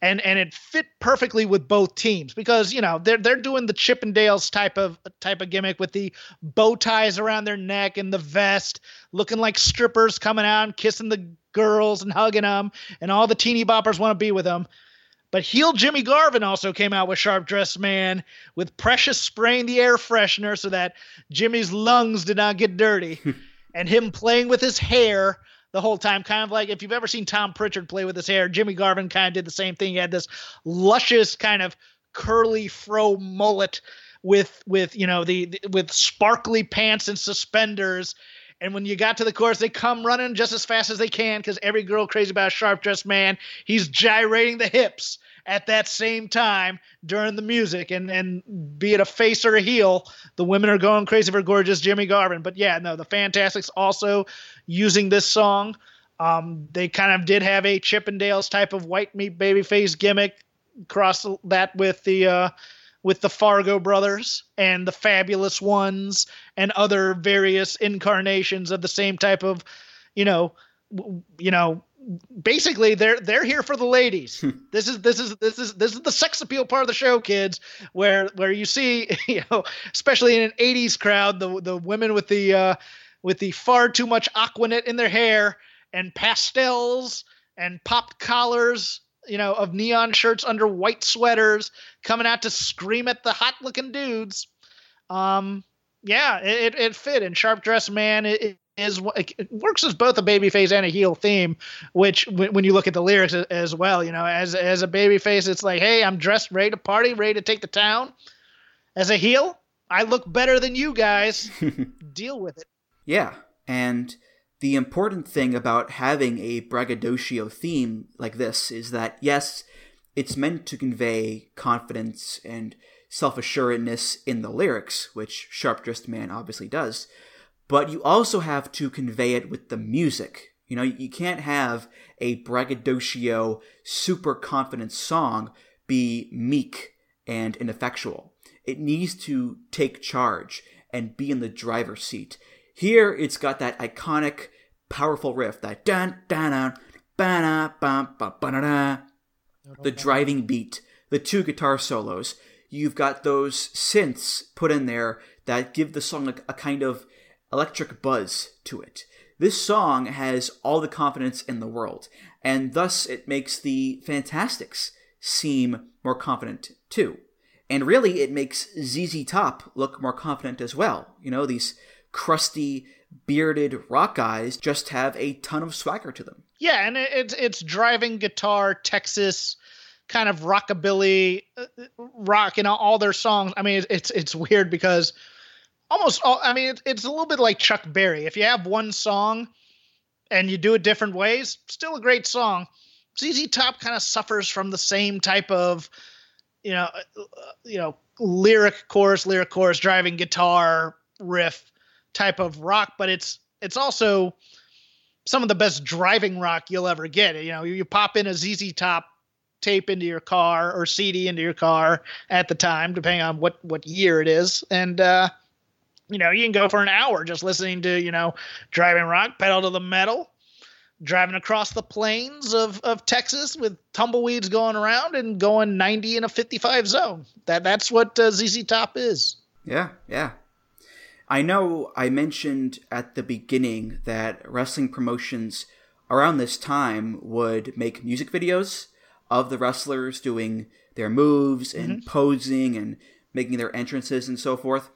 and and it fit perfectly with both teams because you know they're they're doing the Chippendales type of type of gimmick with the bow ties around their neck and the vest, looking like strippers coming out and kissing the girls and hugging them, and all the teeny boppers want to be with them. But heel Jimmy Garvin also came out with Sharp Dressed Man with Precious spraying the air freshener so that Jimmy's lungs did not get dirty, (laughs) and him playing with his hair the whole time, kind of like if you've ever seen Tom Prichard play with his hair, Jimmy Garvin kind of did the same thing. He had this luscious kind of curly fro mullet with with you know the, the with sparkly pants and suspenders. And when you got to the chorus, they come running just as fast as they can because every girl crazy about a sharp dressed man. He's gyrating the hips at that same time during the music and and be it a face or a heel the women are going crazy for gorgeous jimmy garvin but yeah no the fantastics also using this song um, they kind of did have a chippendales type of white meat babyface gimmick cross that with the uh, with the fargo brothers and the fabulous ones and other various incarnations of the same type of you know w- you know basically they're they're here for the ladies. this is this is this is this is the sex appeal part of the show, kids, where where you see, (laughs) you know, especially in an 80s crowd, the the women with the uh with the far too much Aqua Net in their hair and pastels and popped collars, you know, of neon shirts under white sweaters coming out to scream at the hot looking dudes. Um yeah, it, it, it fit. And Sharp Dressed Man it, is it works as both a babyface and a heel theme, which when you look at the lyrics as well, you know, as as a babyface, it's like, hey, I'm dressed, ready to party, ready to take the town. As a heel, I look better than you guys. (laughs) Deal with it. Yeah, and the important thing about having a braggadocio theme like this is that yes, it's meant to convey confidence and self-assuredness in the lyrics, which Sharp Dressed Man obviously does but you also have to convey it with the music. You know, you can't have a braggadocio, super confident song be meek and ineffectual. It needs to take charge and be in the driver's seat. Here, it's got that iconic, powerful riff, that dun dun dun, ba ba ba da the driving beat, the two guitar solos. You've got those synths put in there that give the song a, a kind of electric buzz to it. This song has all the confidence in the world, and thus it makes the Fantastics seem more confident too. And really, it makes ZZ Top look more confident as well. You know, these crusty, bearded rock guys just have a ton of swagger to them. Yeah, and it's it's driving guitar, Texas kind of rockabilly uh, rock in all their songs. I mean, it's it's weird because almost all, I mean, it's a little bit like Chuck Berry. If you have one song and you do it different ways, still a great song. ZZ Top kind of suffers from the same type of, you know, uh, you know, lyric chorus, lyric chorus, driving guitar riff type of rock, but it's it's also some of the best driving rock you'll ever get. You know, you, pop in a ZZ Top tape into your car or CD into your car at the time, depending on what what year it is, and uh, you know, you can go for an hour just listening to, you know, driving rock, pedal to the metal, driving across the plains of, of Texas with tumbleweeds going around and going 90 in a 55 zone. That that's what uh, ZZ Top is. Yeah, yeah. I know I mentioned at the beginning that wrestling promotions around this time would make music videos of the wrestlers doing their moves and Mm-hmm. posing and making their entrances and so forth.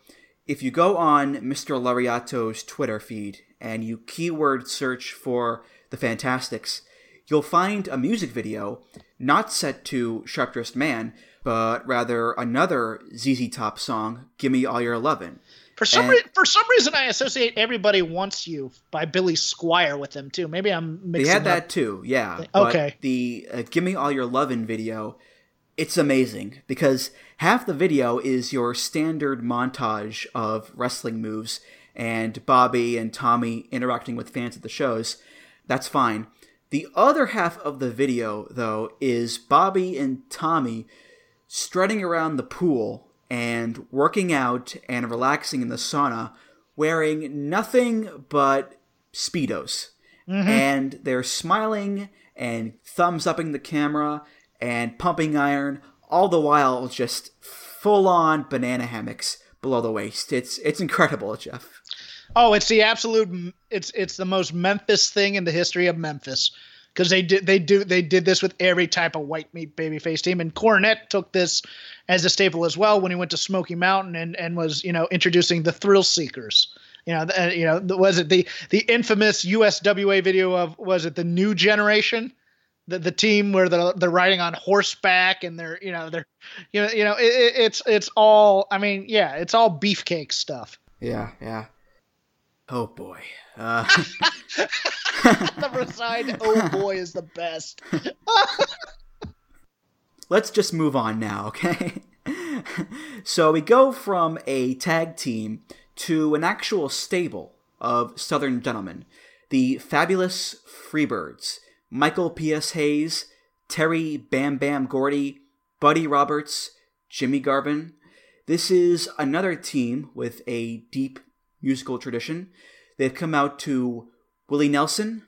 If you go on Mr. Lariato's Twitter feed and you keyword search for the Fantastics, you'll find a music video not set to Sharp Dressed Man, but rather another ZZ Top song, Gimme All Your Lovin'. For some And- re- for some reason, I associate "Everybody Wants You" by Billy Squier with them too. Maybe I'm mixing. They had that up. too, yeah. But Okay. The uh, "Give Me All Your Lovin'" video, it's amazing because half the video is your standard montage of wrestling moves and Bobby and Tommy interacting with fans at the shows. That's fine. The other half of the video, though, is Bobby and Tommy strutting around the pool and working out and relaxing in the sauna wearing nothing but Speedos. Mm-hmm. And they're smiling and thumbs upping the camera and pumping iron, all the while just full on banana hammocks below the waist. It's it's incredible, Jeff. Oh, it's the absolute. It's it's the most Memphis thing in the history of Memphis because they did they do they did this with every type of white meat babyface team, and Cornette took this as a staple as well when he went to Smoky Mountain and and was you know introducing the Thrill Seekers. You know, the, uh, you know, was it the the infamous USWA video of was it the New Generation? The, the team where they're, they're riding on horseback and they're you know they're you know you know it- it's it's all I mean yeah it's all beefcake stuff. Yeah, yeah. Oh boy. Uh, (laughs) the Reside, oh boy, is the best. (laughs) let's just move on now, okay? (laughs) so we go from a tag team to an actual stable of Southern gentlemen, the fabulous Freebirds, Michael P.S. Hayes, Terry Bam Bam Gordy, Buddy Roberts, Jimmy Garvin. This is another team with a deep musical tradition. They've come out to Willie Nelson,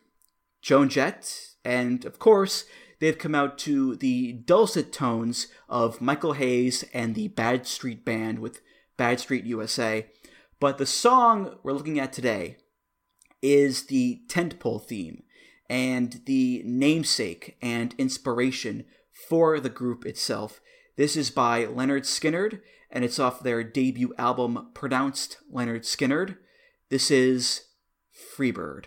Joan Jett, and of course, they've come out to the dulcet tones of Michael Hayes and the Bad Street Band with Bad Street USA. But the song we're looking at today is the tentpole theme and the namesake and inspiration for the group itself. This is by Lynyrd Skynyrd, and it's off their debut album, Pronounced Lynyrd Skynyrd. This is Freebird.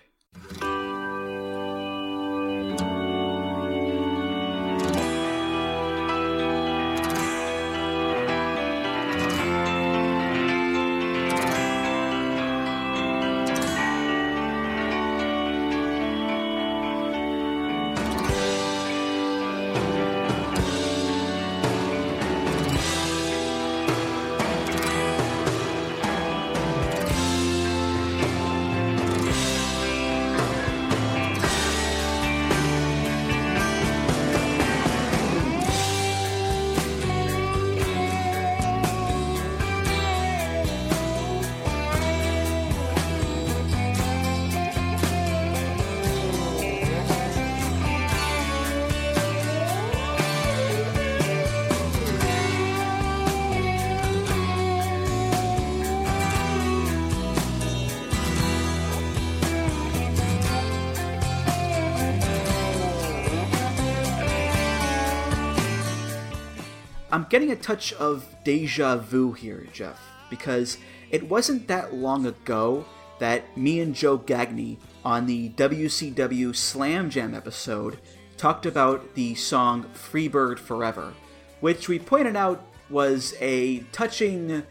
Getting a touch of deja vu here, Jeff, because it wasn't that long ago that me and Joe Gagney on the WCW Slam Jam episode talked about the song Freebird Forever, which we pointed out was a touching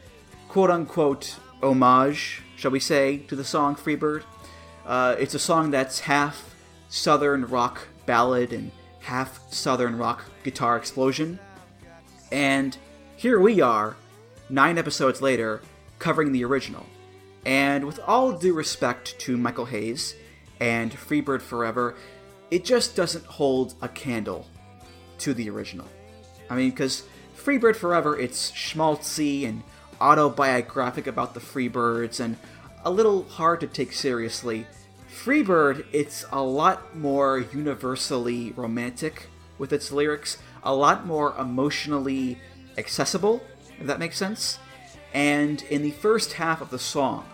quote unquote homage, shall we say, to the song Freebird. Uh, it's a song that's half southern rock ballad and half southern rock guitar explosion. And here we are, nine episodes later, covering the original. And with all due respect to Michael Hayes and Freebird Forever, it just doesn't hold a candle to the original. I mean, because Freebird Forever, it's schmaltzy and autobiographic about the Freebirds and a little hard to take seriously. Freebird, it's a lot more universally romantic with its lyrics, a lot more emotionally accessible, if that makes sense. And in the first half of the song,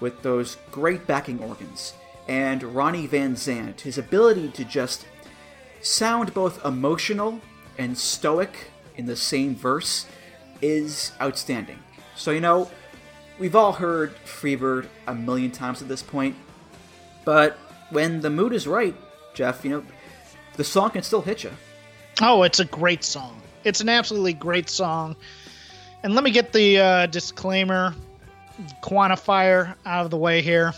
with those great backing organs, and Ronnie Van Zant, his ability to just sound both emotional and stoic in the same verse is outstanding. So, you know, we've all heard Freebird a million times at this point, but when the mood is right, Jeff, you know, the song can still hit you. Oh, it's a great song. It's an absolutely great song. And let me get the uh, disclaimer quantifier out of the way here.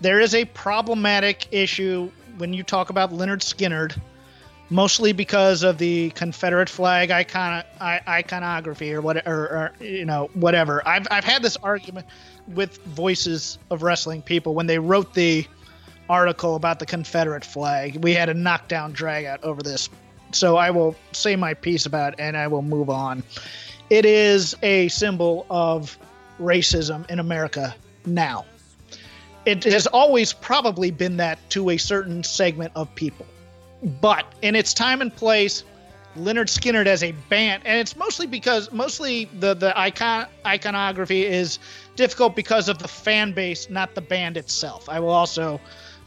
There is a problematic issue when you talk about Lynyrd Skynyrd, mostly because of the Confederate flag icon iconography or what or, or you know whatever. I've I've had this argument with voices of wrestling people when they wrote the article about the Confederate flag. We had a knockdown dragout over this. So I will say my piece about it and I will move on. It is a symbol of racism in America now. It has always probably been that to a certain segment of people. But in its time and place, Lynyrd Skynyrd as a band, and it's mostly because mostly the the icon iconography is difficult because of the fan base, not the band itself. I will also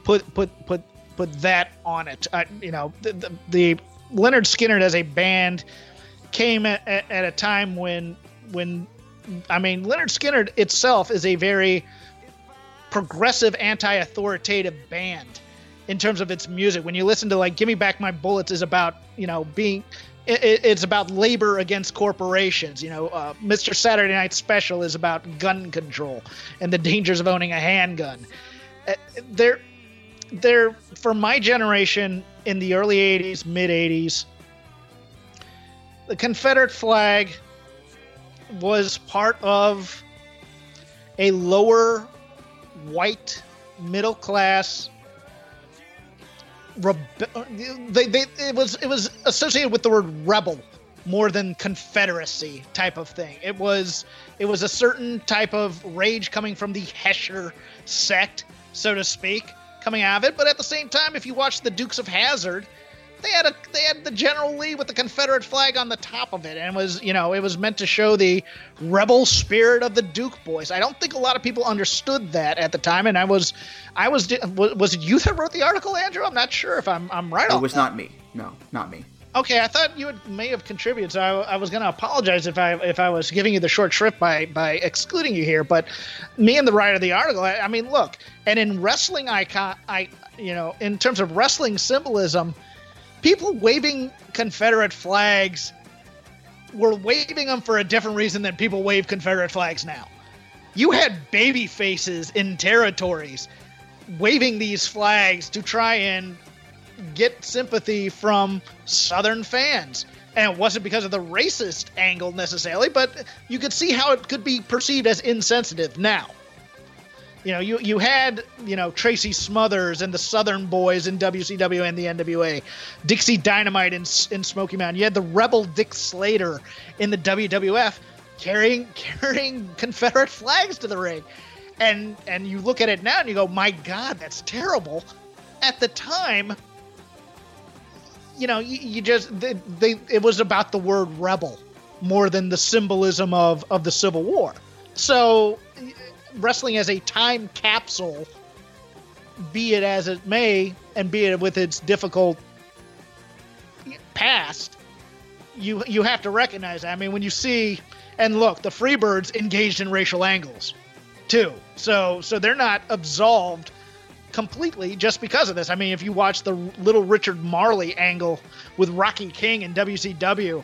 put put put put that on it. I, you know, the, the, the Lynyrd Skynyrd as a band came at, at, a time when when I mean Lynyrd Skynyrd itself is a very progressive anti-authoritative band in terms of its music. When you listen to like "Give Me Back My Bullets" is about you know being it, it's about labor against corporations. You know, uh, Mr. Saturday Night Special is about gun control and the dangers of owning a handgun. Uh, they're they're for my generation in the early '80s, mid '80s. The Confederate flag was part of a lower white middle class rebe- they, they it was it was associated with the word rebel more than confederacy type of thing it was it was a certain type of rage coming from the hesher sect so to speak coming out of it but at the same time if you watch the dukes of Hazzard they had a they had the General Lee with the Confederate flag on the top of it, and it was you know it was meant to show the rebel spirit of the Duke boys. I don't think a lot of people understood that at the time, and I was I was was, was it you that wrote the article, Andrew? I'm not sure if I'm I'm right. Or not. It was that. not me. No, not me. Okay, I thought you may have contributed, so I, I was going to apologize if I if I was giving you the short shrift by by excluding you here. But me and the writer of the article, I, I mean, look, and in wrestling icon, I you know, in terms of wrestling symbolism, people waving Confederate flags were waving them for a different reason than people wave Confederate flags now. You had baby faces in territories waving these flags to try and get sympathy from Southern fans. And it wasn't because of the racist angle necessarily, but you could see how it could be perceived as insensitive now. You know, you, you had, you know, Tracy Smothers and the Southern Boys in WCW and the NWA, Dixie Dynamite in, in Smoky Mountain. You had the Rebel Dick Slater in the WWF carrying (laughs) carrying Confederate flags to the ring. And and you look at it now and you go, "My god, that's terrible." At the time, you know, you, you just they, they it was about the word rebel more than the symbolism of of the Civil War. So wrestling as a time capsule, be it as it may, and be it with its difficult past, you you have to recognize that. I mean, when you see and look, the Freebirds engaged in racial angles too, so so they're not absolved completely just because of this. I mean, if you watch the Little Richard Marley angle with Rocky King and WCW,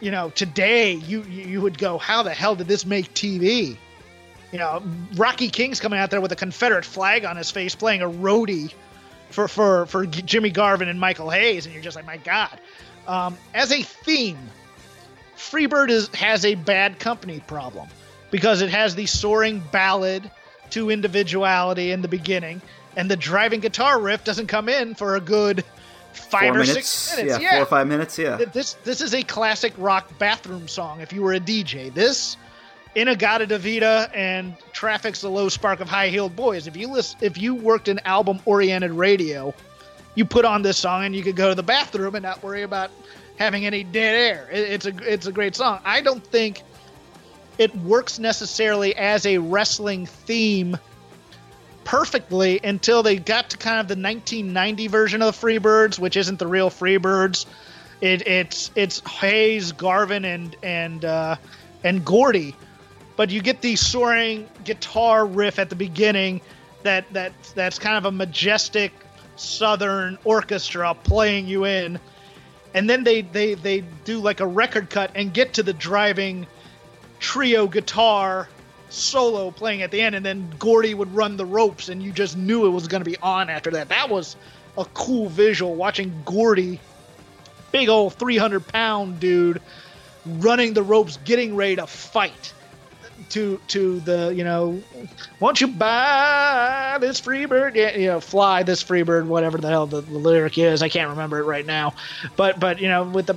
you know, today you you would go, how the hell did this make TV? You know, Rocky King's coming out there with a Confederate flag on his face, playing a roadie for for for Jimmy Garvin and Michael Hayes, and you're just like, my God. Um, as a theme, Freebird is has a bad company problem because it has the soaring ballad to individuality in the beginning, and the driving guitar riff doesn't come in for a good five four or minutes. six minutes. Yeah, four or five minutes. Yeah. This this is a classic rock bathroom song. If you were a DJ, this In-A-Gadda-Da-Vida and Traffic's the Low Spark of High Heeled Boys. If you list, if you worked in album oriented radio, you put on this song and you could go to the bathroom and not worry about having any dead air. It, it's a it's a great song. I don't think it works necessarily as a wrestling theme perfectly until they got to kind of the 1990 version of the Freebirds, which isn't the real Freebirds. It, it's it's Hayes, Garvin, and and uh, and Gordy, but you get the soaring guitar riff at the beginning that that that's kind of a majestic southern orchestra playing you in, and then they they they do like a record cut and get to the driving trio guitar solo playing at the end, and then Gordy would run the ropes, and you just knew it was going to be on after that. That was a cool visual watching Gordy, big old 300 pound dude, running the ropes, getting ready to fight. to to the you know, won't you buy this free bird? Yeah, you know, fly this free bird, whatever the hell the, the lyric is. I can't remember it right now, but but you know, with the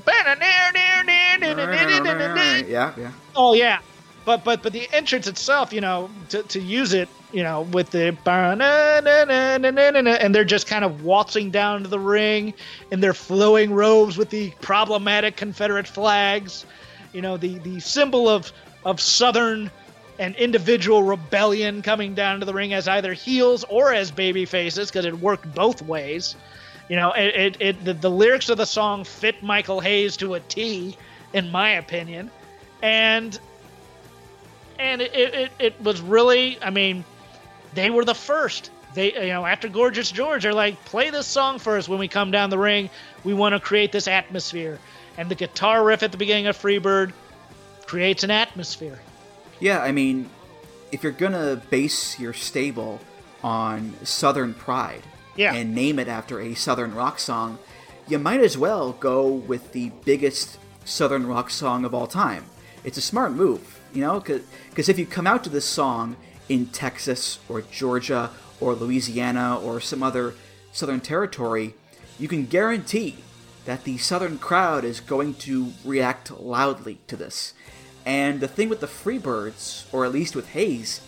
Yeah, yeah. Oh yeah, but but but the entrance itself, you know, to, to use it, you know, with the and they're just kind of waltzing down to the ring in their flowing robes with the problematic Confederate flags, you know, the the symbol of of Southern and individual rebellion coming down to the ring as either heels or as baby faces because it worked both ways. You know, it, it, it the, the lyrics of the song fit Michael Hayes to a T, in my opinion, and and it, it, it was really i mean they were the first. They you know after gorgeous george they're like play this song first when we come down the ring. We want to create this atmosphere. And the guitar riff at the beginning of freebird creates an atmosphere. Yeah, I mean, if you're gonna base your stable on Southern pride Yeah. and name it after a Southern rock song, you might as well go with the biggest Southern rock song of all time. It's a smart move, you know, because if you come out to this song in Texas or Georgia or Louisiana or some other Southern territory, you can guarantee that the Southern crowd is going to react loudly to this. And the thing with the Freebirds, or at least with Hayes,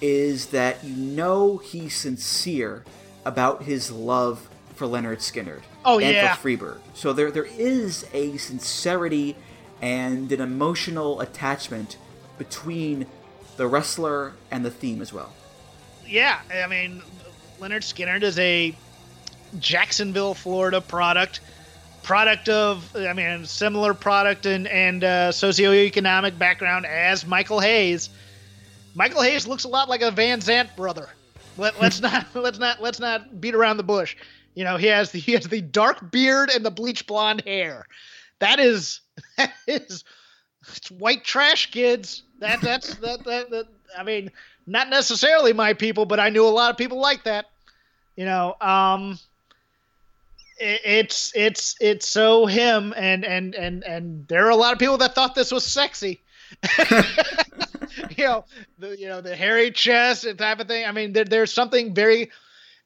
is that you know he's sincere about his love for Lynyrd Skynyrd. Oh, and yeah. for Freebird. So there there is a sincerity and an emotional attachment between the wrestler and the theme as well. yeah i mean Lynyrd Skynyrd is a jacksonville florida product product of i mean similar product and and uh, socioeconomic background as michael hayes. Michael hayes looks a lot like a van zant brother. Let, (laughs) let's not let's not let's not beat around the bush. You know he has the he has the dark beard and the bleach blonde hair. That is (laughs) that is it's white trash kids. That that's (laughs) that, that that i mean not necessarily my people but i knew a lot of people like that you know um it, it's it's it's so him and and and and there are a lot of people that thought this was sexy. (laughs) You know the you know the hairy chest and type of thing. I mean there, there's something very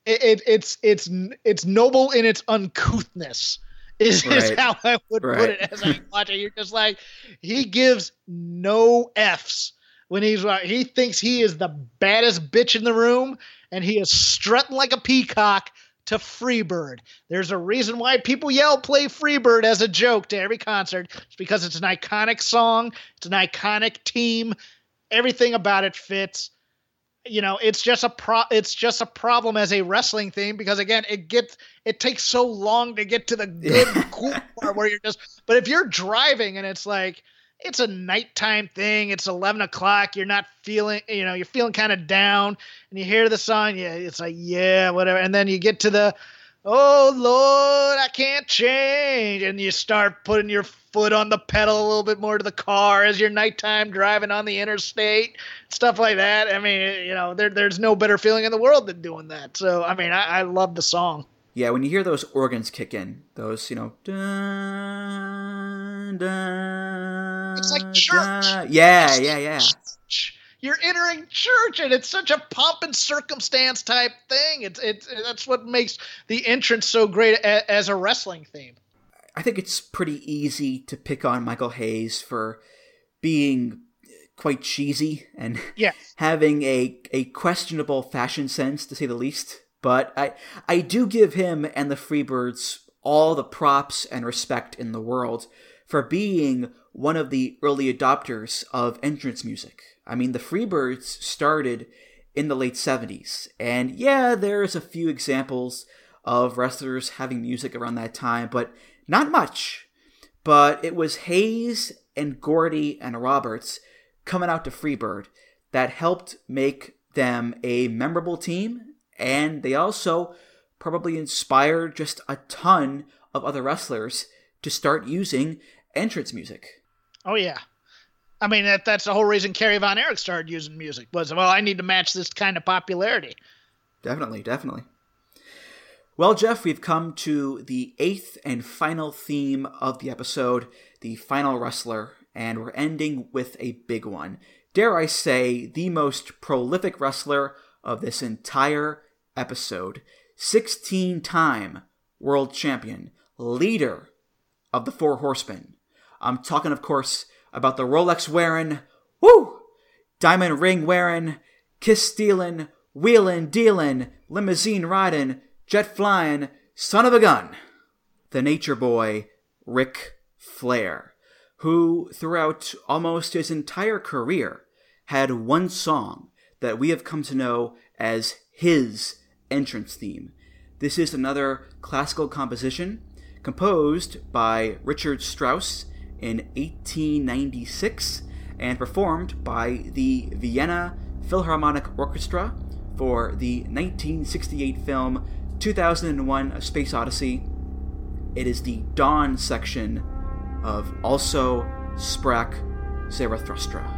it, it it's it's it's noble in its uncouthness is, is how i would put it as i watch it you're just like he gives no f's when he's uh, he thinks he is the baddest bitch in the room and he is strutting like a peacock to Freebird. There's a reason why people yell play Freebird as a joke to every concert. It's because it's an iconic song, it's an iconic team. Everything about it fits. You know, it's just a pro it's just a problem as a wrestling theme because again, it gets it takes so long to get to the good cool part where you're just but if you're driving and it's like it's a nighttime thing. It's 11 o'clock. You're not feeling, you know, you're feeling kind of down and you hear the song. Yeah, it's like, yeah, whatever. And then you get to the, oh, Lord, I can't change. And you start putting your foot on the pedal a little bit more to the car as you're nighttime driving on the interstate, stuff like that. I mean, you know, there, there's no better feeling in the world than doing that. So, I mean, I, I love the song. Yeah, when you hear those organs kick in, those, you know, dun, dun, It's like church. dun. Yeah, yeah, yeah. You're entering church, and it's such a pomp and circumstance type thing. It's it's that's what makes the entrance so great a, as a wrestling theme. I think it's pretty easy to pick on Michael Hayes for being quite cheesy and (laughs) Yeah. having a, a questionable fashion sense, to say the least. But I, I do give him and the Freebirds all the props and respect in the world for being one of the early adopters of entrance music. I mean, the Freebirds started in the late 70s, and yeah, there's a few examples of wrestlers having music around that time, but not much. But it was Hayes and Gordy and Roberts coming out to Freebird that helped make them a memorable team, and they also probably inspired just a ton of other wrestlers to start using entrance music. Oh yeah, I mean that that's the whole reason Kerry Von Erich started using music was well I need to match this kind of popularity. Definitely, definitely. Well, Jeff, we've come to the eighth and final theme of the episode, the final wrestler, and we're ending with a big one dare I say, the most prolific wrestler of this entire episode. 16 time world champion, leader of the Four Horsemen. I'm talking, of course, about the Rolex wearing, woo, diamond ring wearing, kiss stealing, wheeling, dealing, limousine riding, jet flying, son of a gun, the nature boy, Ric Flair, who throughout almost his entire career had one song that we have come to know as his entrance theme. This is another classical composition composed by Richard Strauss in 1896 and performed by the Vienna Philharmonic Orchestra for the 1968 film 2001 A Space Odyssey. It is the Dawn section of Also Sprach Zarathustra.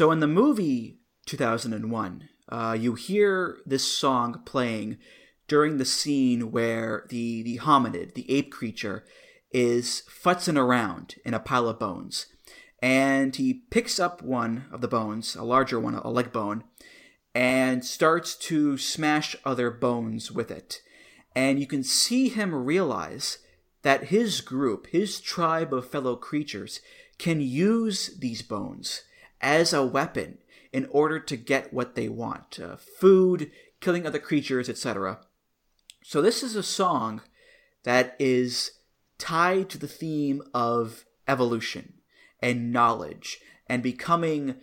So in the movie 2001, uh, you hear this song playing during the scene where the, the hominid, the ape creature, is futzing around in a pile of bones. And he picks up one of the bones, a larger one, a leg bone, and starts to smash other bones with it. And you can see him realize that his group, his tribe of fellow creatures, can use these bones as a weapon in order to get what they want uh, food, killing other creatures, etc. So, this is a song that is tied to the theme of evolution and knowledge and becoming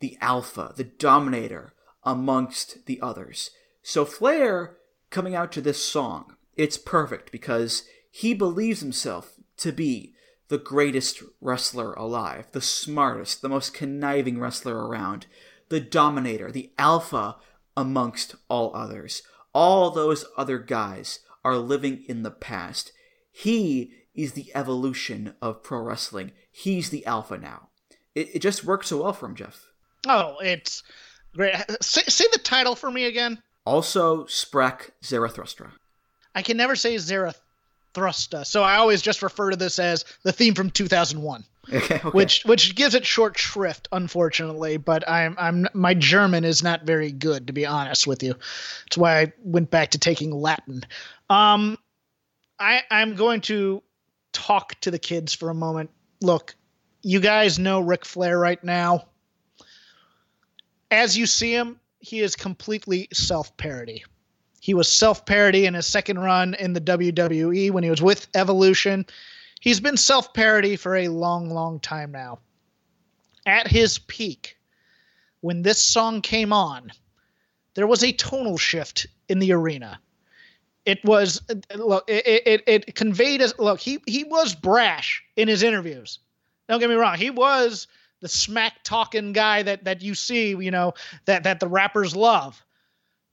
the alpha, the dominator amongst the others. So, Flair coming out to this song, it's perfect because he believes himself to be the greatest wrestler alive, the smartest, the most conniving wrestler around, the dominator, the alpha amongst all others. All those other guys are living in the past. He is the evolution of pro wrestling. He's the alpha now. It, it just works so well for him, Jeff. Oh, it's great. Say, say the title for me again. Also, Sprach Zarathustra. I can never say Zarathustra, so I always just refer to this as the theme from 2001. (laughs) Okay, okay. which which gives it short shrift, unfortunately. But I'm I'm my German is not very good, to be honest with you. That's why I went back to taking Latin. Um, I I'm going to talk to the kids for a moment. Look, you guys know Ric Flair right now. As you see him, he is completely self parody. He was self parody in his second run in the WWE when he was with Evolution. He's been self parody for a long, long time now. At his peak, when this song came on, there was a tonal shift in the arena. It was look, it, it, it conveyed as look, he he was brash in his interviews. Don't get me wrong, he was the smack talking guy that that you see, you know, that that the rappers love.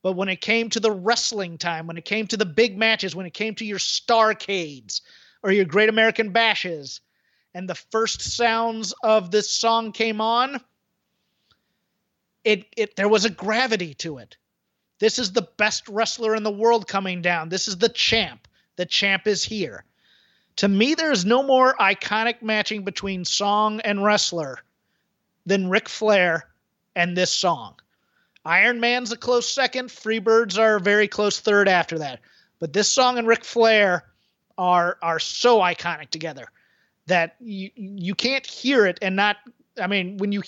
But when it came to the wrestling time, when it came to the big matches, when it came to your Starcades or your Great American Bashes, and the first sounds of this song came on, it it there was a gravity to it. This is the best wrestler in the world coming down. This is the champ. The champ is here. To me, there's no more iconic matching between song and wrestler than Ric Flair and this song. Iron Man's a close second. Freebirds are a very close third after that. But this song and Ric Flair are are so iconic together that you you can't hear it and not. I mean, when you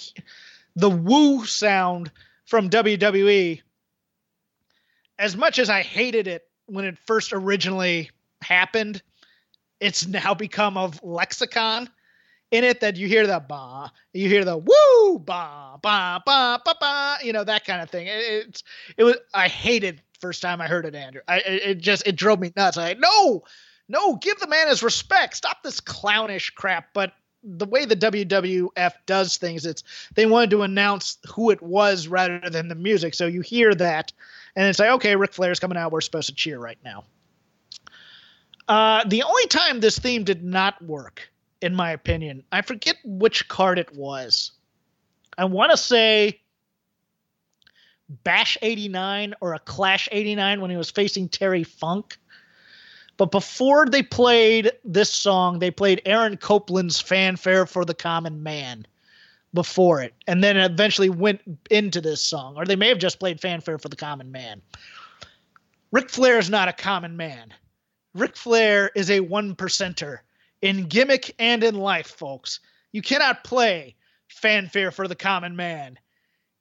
the woo sound from WWE, as much as I hated it when it first originally happened, it's now become of lexicon in it that you hear the ba, you hear the woo ba ba ba ba ba, you know that kind of thing. It, it's it was I hated first time I heard it, Andrew. I it, just it drove me nuts. I no, no, give the man his respect. Stop this clownish crap. But the way the WWF does things, it's they wanted to announce who it was rather than the music. So you hear that, and it's like, okay, Ric Flair's coming out. We're supposed to cheer right now. Uh, the only time this theme did not work, in my opinion, I forget which card it was. I want to say Bash 89 or a Clash 89 when he was facing Terry Funk. But before they played this song, they played Aaron Copland's Fanfare for the Common Man before it, and then eventually went into this song. Or they may have just played Fanfare for the Common Man. Ric Flair is not a common man. Ric Flair is a one percenter in gimmick and in life, folks. You cannot play Fanfare for the Common Man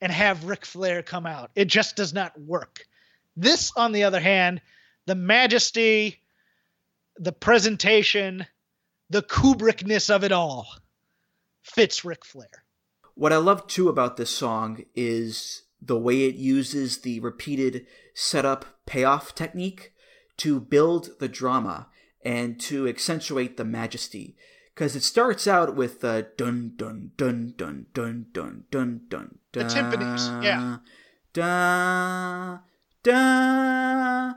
and have Ric Flair come out. It just does not work. This, on the other hand, the majesty, the presentation, the Kubrickness of it all fits Ric Flair. What I love too about this song is the way it uses the repeated setup payoff technique to build the drama and to accentuate the majesty. Because it starts out with uh, dun dun dun dun dun dun dun dun The timpanis, yeah. Da da.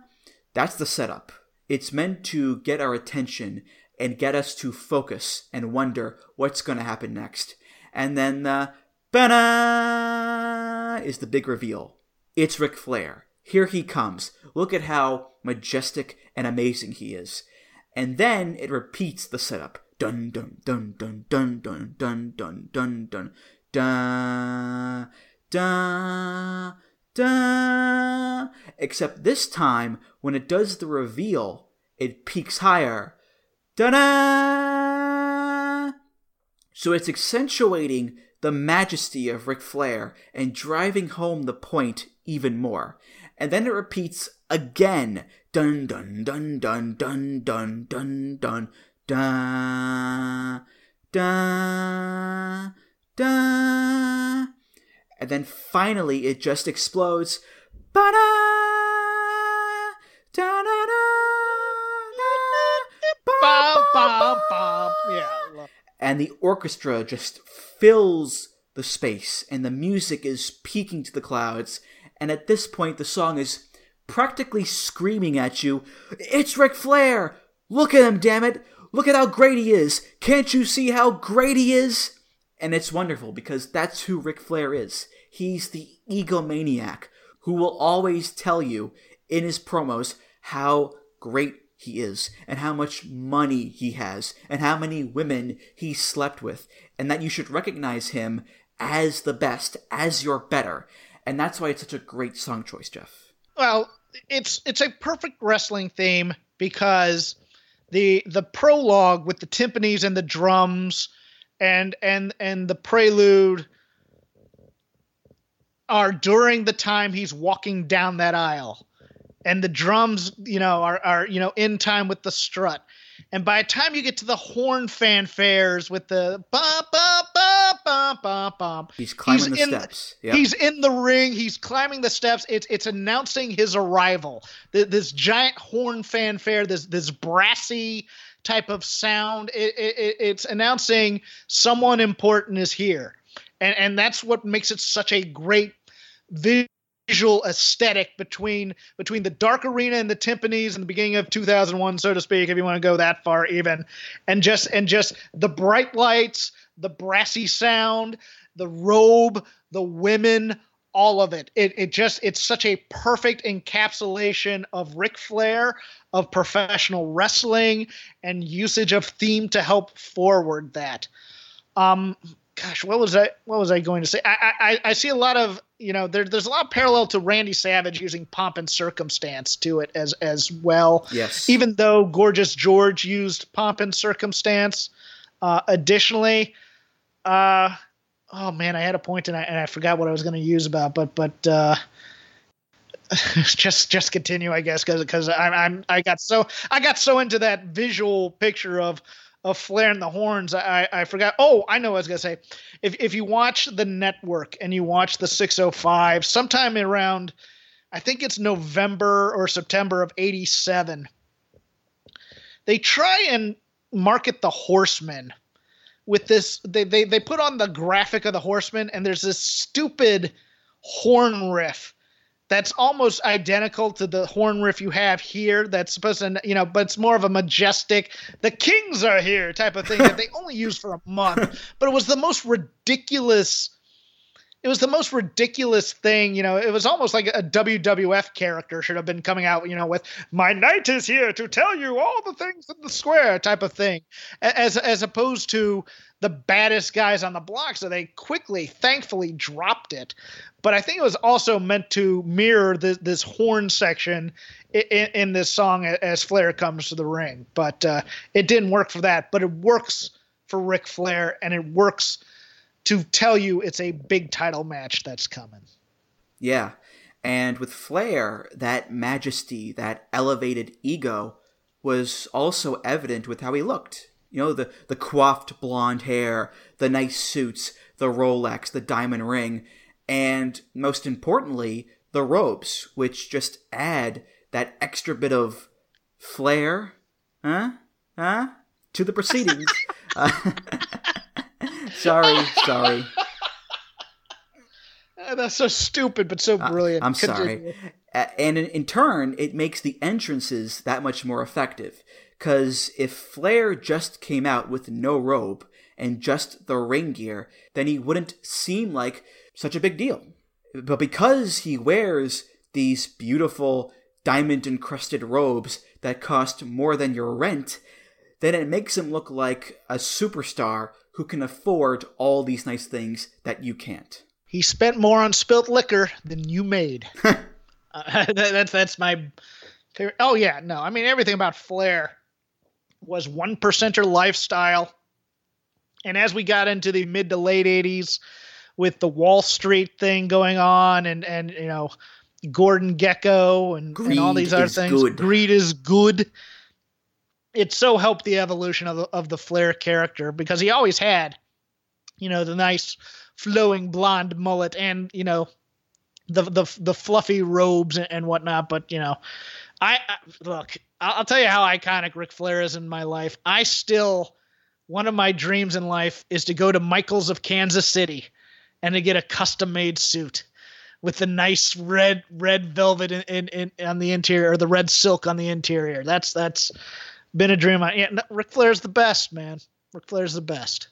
That's the setup. It's meant to get our attention and get us to focus and wonder what's going to happen next. And then the ba is the big reveal. It's Ric Flair. Here he comes. Look at how majestic and amazing he is. And then it repeats the setup. Dun dun dun dun dun dun dun dun dun dun da da da. Except this time, when it does the reveal, it peaks higher. Da da. So it's accentuating the majesty of Ric Flair and driving home the point even more. And then it repeats again. Dun dun dun dun dun dun dun dun da da da. And then finally it just explodes. Ba-da, da-da-da, Bum, bum, bum. Yeah. And the orchestra just fills the space and the music is peaking to the clouds and at this point the song is practically screaming at you. It's Ric Flair! Look at him damn it! Look at how great he is! Can't you see how great he is? And it's wonderful because that's who Ric Flair is. He's the egomaniac who will always tell you in his promos how great he is and how much money he has and how many women he slept with and that you should recognize him as the best as your better and that's why it's such a great song choice jeff. Well, it's it's a perfect wrestling theme because the the prologue with the timpanis and the drums and and and the prelude are during the time he's walking down that aisle. And the drums you know are are you know in time with the strut and by the time you get to the horn fanfares with the ba ba ba ba ba ba he's climbing the in- steps Yep. He's in the ring. He's climbing the steps. It's it's announcing his arrival. Th- This giant horn fanfare. This this brassy type of sound. It, it, it- it's announcing someone important is here, and and that's what makes it such a great visual aesthetic between between the dark arena and the timpanis in the beginning of 2001 so to speak if you want to go that far even and just and just the bright lights the brassy sound the robe the women all of it. It it just it's such a perfect encapsulation of Ric Flair, of professional wrestling, and usage of theme to help forward that. Um, gosh, what was I what was I going to say? I I, I see a lot of you know there, there's a lot of parallel to Randy Savage using pomp and circumstance to it as as well. Yes. Even though Gorgeous George used pomp and circumstance, uh, additionally, uh, oh man, I had a point and I, and I forgot what I was going to use about, but but uh, (laughs) just just continue, I guess, because because I'm I'm I got so I got so into that visual picture of of Flair and the horns, I I forgot. Oh, I know what I was gonna say. If if you watch the network and you watch the 605, sometime around, I think it's November or September of '87, they try and market the Horsemen with this. They they they put on the graphic of the Horsemen, and there's this stupid horn riff that's almost identical to the horn riff you have here. That's supposed to you know but it's more of a majestic the kings are here type of thing that they (laughs) only used for a month. But it was the most ridiculous it was the most ridiculous thing you know. It was almost like a wwf character should have been coming out you know with my knight is here to tell you all the things in the square type of thing as as opposed to the baddest guys on the block. So they quickly thankfully dropped it but I think it was also meant to mirror this, this horn section in, in, this song as Flair comes to the ring. But uh, it didn't work for that. But it works for Ric Flair, and it works to tell you it's a big title match that's coming. Yeah. And with Flair, that majesty, that elevated ego was also evident with how he looked. You know, the, the coiffed blonde hair, the nice suits, the Rolex, the diamond ring and most importantly, the ropes, which just add that extra bit of flair, huh? Huh? To the proceedings. uh, (laughs) (laughs) sorry, sorry. Uh, That's so stupid, but so brilliant. Uh, I'm Continue. sorry. And in, in turn, it makes the entrances that much more effective. Because if Flair just came out with no robe and just the ring gear, then he wouldn't seem like such a big deal. But because he wears these beautiful diamond encrusted robes that cost more than your rent, then it makes him look like a superstar who can afford all these nice things that you can't. He spent more on spilt liquor than you made. (laughs) uh, (laughs) that, that's that's my favorite. Oh yeah, no, I mean everything about Flair was one percenter lifestyle, and as we got into the mid to late '80s, with the Wall Street thing going on, and and you know Gordon Gekko and, and all these other things, good. greed is good. It so helped the evolution of the, of the Flair character because he always had, you know, the nice flowing blonde mullet and you know the the the fluffy robes and, and whatnot. But you know, I, I look. I'll, I'll tell you how iconic Ric Flair is in my life. I still one of my dreams in life is to go to Michaels of Kansas City and to get a custom made suit with the nice red red velvet in, in, in on the interior or the red silk on the interior. That's that's been a dream. I, yeah, no, Ric Flair's the best, man. Ric Flair's the best.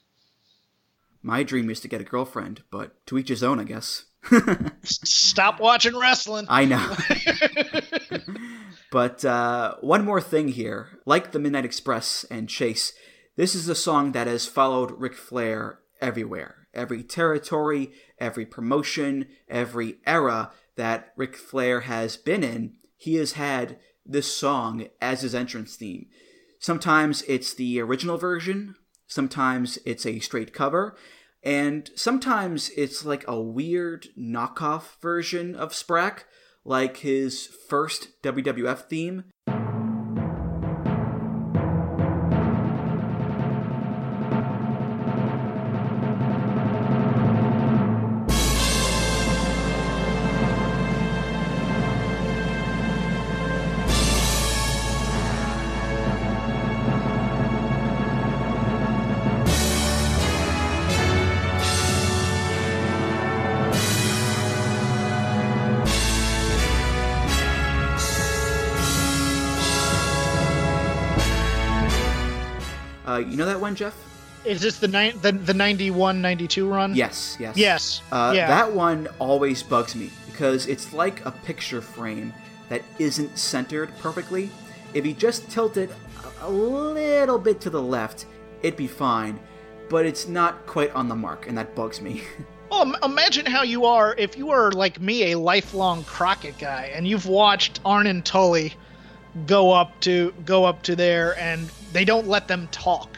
My dream is to get a girlfriend, but to each his own, I guess. (laughs) Stop watching wrestling. I know. (laughs) (laughs) but uh, one more thing here. Like the Midnight Express and Chase, this is a song that has followed Ric Flair everywhere. Every territory, every promotion, every era that Ric Flair has been in, he has had this song as his entrance theme. Sometimes it's the original version, sometimes it's a straight cover, and sometimes it's like a weird knockoff version of Sprach, like his first WWF theme. Know that one, Jeff? Is this the nine the, the 91 92 run? Yes, yes. Yes. Uh, yeah. That one always bugs me because it's like a picture frame that isn't centered perfectly. If you just tilt it a- little bit to the left, it'd be fine, but it's not quite on the mark, and that bugs me. (laughs) Well, imagine how you are if you are like me, a lifelong Crockett guy, and you've watched Arn and Tully go up to go up to there, and they don't let them talk.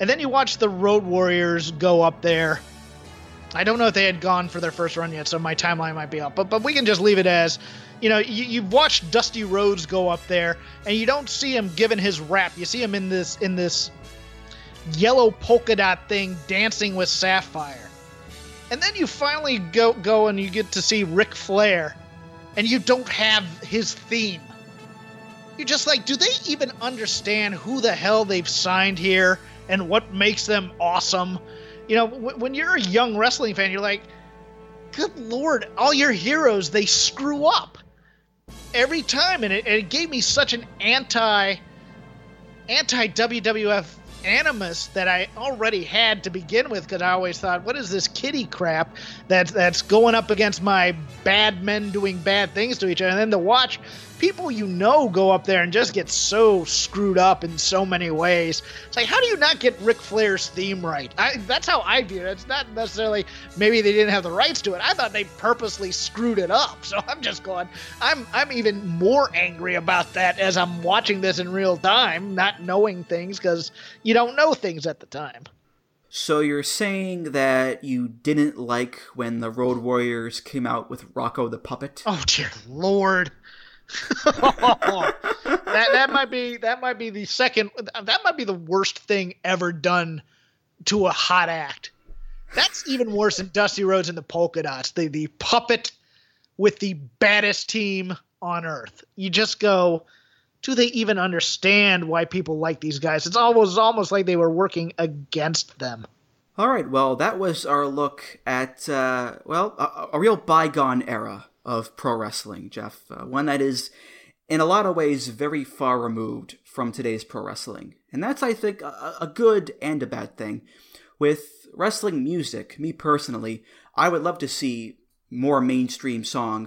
And then you watch the Road Warriors go up there. I don't know if they had gone for their first run yet, so my timeline might be up. But but we can just leave it as, you know, you, you've watched Dusty Rhodes go up there, and you don't see him given his rap. You see him in this in this yellow polka dot thing dancing with Sapphire. And then you finally go go and you get to see Ric Flair, and you don't have his theme. You're just like, do they even understand who the hell they've signed here and what makes them awesome? You know, w- when you're a young wrestling fan, you're like, good lord, all your heroes they screw up every time, and it, and it gave me such an anti anti WWF animus that I already had to begin with because I always thought, what is this kitty crap that's that's going up against my bad men doing bad things to each other, and then to watch people you know go up there and just get so screwed up in so many ways. It's like, how do you not get Ric Flair's theme right? I, that's how I view it. It's not necessarily maybe they didn't have the rights to it. I thought they purposely screwed it up. (laughs) So I'm just going. I'm I'm even more angry about that as I'm watching this in real time, not knowing things because you don't know things at the time. so you're saying that you didn't like when the Road Warriors came out with Rocco the Puppet? Oh dear lord. (laughs) that that might be that might be the second that might be the worst thing ever done to a hot act. That's even worse than Dusty Rhodes and the Polka Dots. The the puppet with the baddest team on earth. You just go, do they even understand why people like these guys? It's almost almost like they were working against them. All right, well, that was our look at, uh, well, a, a real bygone era of pro wrestling, Jeff. Uh, one that is, in a lot of ways, very far removed from today's pro wrestling. And that's, I think, a, a good and a bad thing. With wrestling music, me personally, I would love to see more mainstream songs